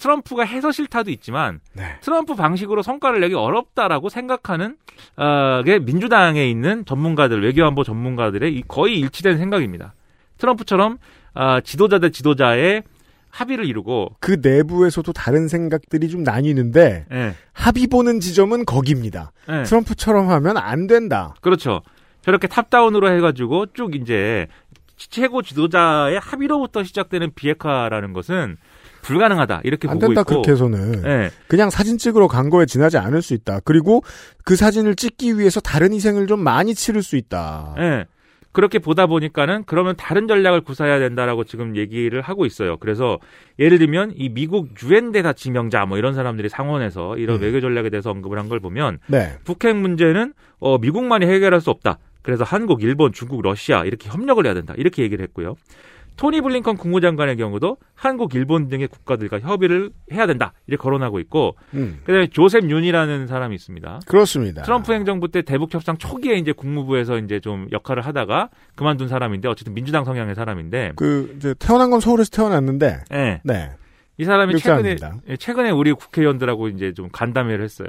트럼프가 해서 싫다도 있지만 네. 트럼프 방식으로 성과를 내기 어렵다라고 생각하는 어, 게 민주당에 있는 전문가들 외교안보 전문가들의 거의 일치된 생각입니다. 트럼프처럼 어, 지도자 대 지도자의 합의를 이루고 그 내부에서도 다른 생각들이 좀 나뉘는데 네. 합의 보는 지점은 거기입니다. 네. 트럼프처럼 하면 안 된다. 그렇죠. 저렇게 탑다운으로 해가지고 쭉 이제 최고 지도자의 합의로부터 시작되는 비핵화라는 것은 불가능하다 이렇게 안 보고 된다 있고 그렇게 해서는 네. 그냥 사진 찍으러 간 거에 지나지 않을 수 있다. 그리고 그 사진을 찍기 위해서 다른 희생을 좀 많이 치를 수 있다. 네. 그렇게 보다 보니까는 그러면 다른 전략을 구사해야 된다라고 지금 얘기를 하고 있어요. 그래서 예를 들면 이 미국 유엔 대사 지명자 뭐 이런 사람들이 상원에서 이런 음. 외교 전략에 대해서 언급을 한 걸 보면 네. 북핵 문제는 어 미국만이 해결할 수 없다. 그래서 한국, 일본, 중국, 러시아 이렇게 협력을 해야 된다. 이렇게 얘기를 했고요. 토니 블링컨 국무장관의 경우도 한국, 일본 등의 국가들과 협의를 해야 된다. 이렇게 거론하고 있고, 음. 그다음에 조셉 윤이라는 사람이 있습니다. 그렇습니다. 트럼프 행정부 때 대북 협상 초기에 이제 국무부에서 이제 좀 역할을 하다가 그만둔 사람인데 어쨌든 민주당 성향의 사람인데 그 이제 태어난 건 서울에서 태어났는데, 네. 네. 이 사람이 최근에 예, 최근에 우리 국회의원들하고 이제 좀 간담회를 했어요.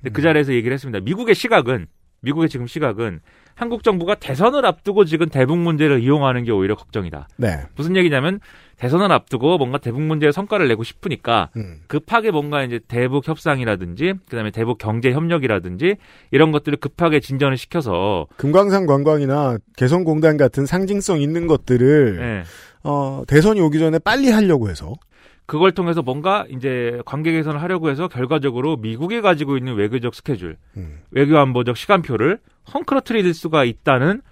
근데 그 음. 그 자리에서 얘기를 했습니다. 미국의 시각은 미국의 지금 시각은 한국 정부가 대선을 앞두고 지금 대북 문제를 이용하는 게 오히려 걱정이다. 네. 무슨 얘기냐면 대선을 앞두고 뭔가 대북 문제에 성과를 내고 싶으니까 음. 급하게 뭔가 이제 대북 협상이라든지 그다음에 대북 경제 협력이라든지 이런 것들을 급하게 진전을 시켜서 금강산 관광이나 개성공단 같은 상징성 있는 것들을 네. 어, 대선이 오기 전에 빨리 하려고 해서 그걸 통해서 뭔가 이제 관계 개선을 하려고 해서 결과적으로 미국이 가지고 있는 외교적 스케줄, 음. 외교 안보적 시간표를 헝클어트릴 수가 있다는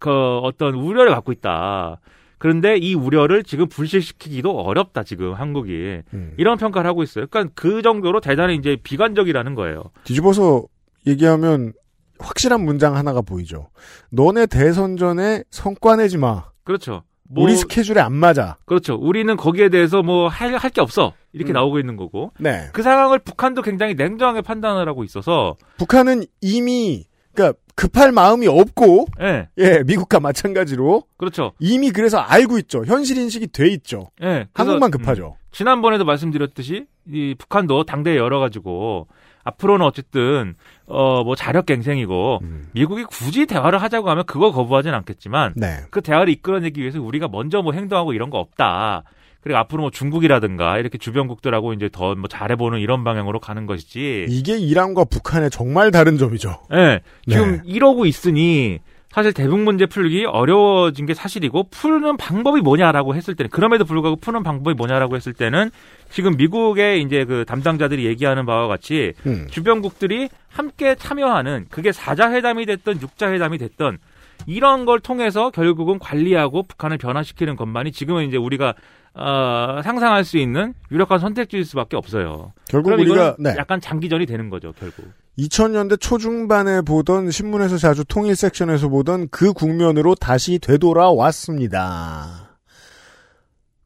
그 어떤 우려를 갖고 있다. 그런데 이 우려를 지금 불식시키기도 어렵다 지금 한국이 음. 이런 평가를 하고 있어요. 그러니까 그 정도로 대단히 이제 비관적이라는 거예요. 뒤집어서 얘기하면 확실한 문장 하나가 보이죠. 너네 대선 전에 성과 내지 마. 그렇죠. 뭐, 우리 스케줄에 안 맞아. 그렇죠. 우리는 거기에 대해서 뭐 할 할 게 없어. 이렇게 음. 나오고 있는 거고. 네. 그 상황을 북한도 굉장히 냉정하게 판단을 하고 있어서 북한은 이미 그러니까 급할 마음이 없고 네. 예 미국과 마찬가지로 그렇죠 이미 그래서 알고 있죠 현실 인식이 돼 있죠 네. 한국만 급하죠 음, 지난번에도 말씀드렸듯이 이 북한도 당대에 열어 가지고 앞으로는 어쨌든 어 뭐 자력갱생이고 음. 미국이 굳이 대화를 하자고 하면 그거 거부하진 않겠지만 네. 그 대화를 이끌어내기 위해서 우리가 먼저 뭐 행동하고 이런 거 없다. 그리고 앞으로 뭐 중국이라든가 이렇게 주변국들하고 이제 더 뭐 잘해보는 이런 방향으로 가는 것이지. 이게 이란과 북한의 정말 다른 점이죠. 네. 지금 네. 이러고 있으니 사실 대북 문제 풀기 어려워진 게 사실이고 푸는 방법이 뭐냐라고 했을 때는 그럼에도 불구하고 푸는 방법이 뭐냐라고 했을 때는 지금 미국의 이제 그 담당자들이 얘기하는 바와 같이 음. 주변국들이 함께 참여하는 그게 사자 회담이 됐던 육자 회담이 됐던 이런 걸 통해서 결국은 관리하고 북한을 변화시키는 것만이 지금은 이제 우리가 어, 상상할 수 있는 유력한 선택지일 수밖에 없어요. 결국 우리가 네. 약간 장기전이 되는 거죠, 결국. 2000년대 초중반에 보던 신문에서 자주 통일 섹션에서 보던 그 국면으로 다시 되돌아왔습니다.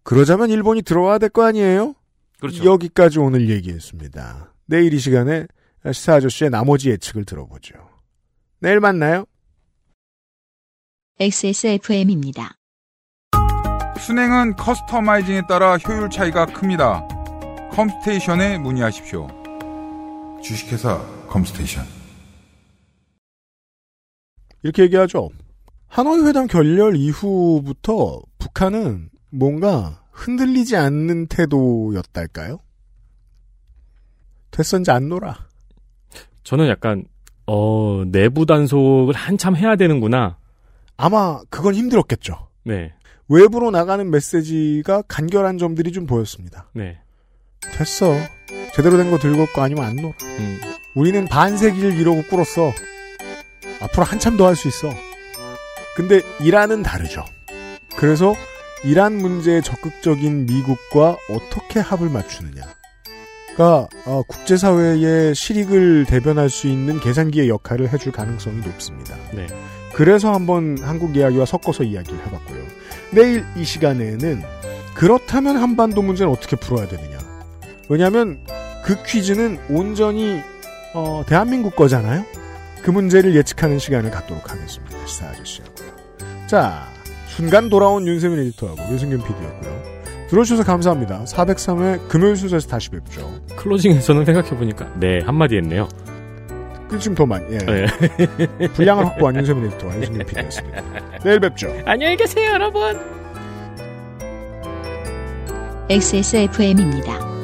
그러자면 일본이 들어와야 될 거 아니에요? 그렇죠. 여기까지 오늘 얘기했습니다. 내일 이 시간에 시사 아저씨의 나머지 예측을 들어보죠. 내일 만나요. XSFM입니다. 순행은 커스터마이징에 따라 효율 차이가 큽니다. 컴스테이션에 문의하십시오. 주식회사 컴스테이션. 이렇게 얘기하죠. 하노이 회담 결렬 이후부터 북한은 뭔가 흔들리지 않는 태도였달까요? 됐선지 안 놀아. 저는 약간 어 내부 단속을 한참 해야 되는구나. 아마 그건 힘들었겠죠. 네. 외부로 나가는 메시지가 간결한 점들이 좀 보였습니다. 네. 됐어. 제대로 된 거 들고 없고 아니면 안 놀아. 음. 우리는 반세기를 이러고 꿇었어. 앞으로 한참 더 할 수 있어. 근데 이란은 다르죠. 그래서 이란 문제에 적극적인 미국과 어떻게 합을 맞추느냐가 어, 국제사회의 실익을 대변할 수 있는 계산기의 역할을 해줄 가능성이 높습니다. 네. 그래서 한번 한국 이야기와 섞어서 이야기를 해봤고요. 내일 이 시간에는 그렇다면 한반도 문제는 어떻게 풀어야 되느냐. 왜냐하면 그 퀴즈는 온전히 어, 대한민국 거잖아요. 그 문제를 예측하는 시간을 갖도록 하겠습니다. 시사 아저씨하고요. 자, 순간 돌아온 윤세민 에디터하고 유승균 PD였고요. 들어주셔서 감사합니다. 403회 금요일 순서에서 다시 뵙죠. 클로징에서는 생각해보니까 네 한마디 했네요. 지금 더 많이. 예. 네. 분량을 확보한 윤세민 에디터와 유승균 PD였습니다. 내일 뵙죠. 안녕히 계세요 여러분. XSFM입니다.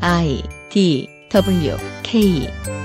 I D W K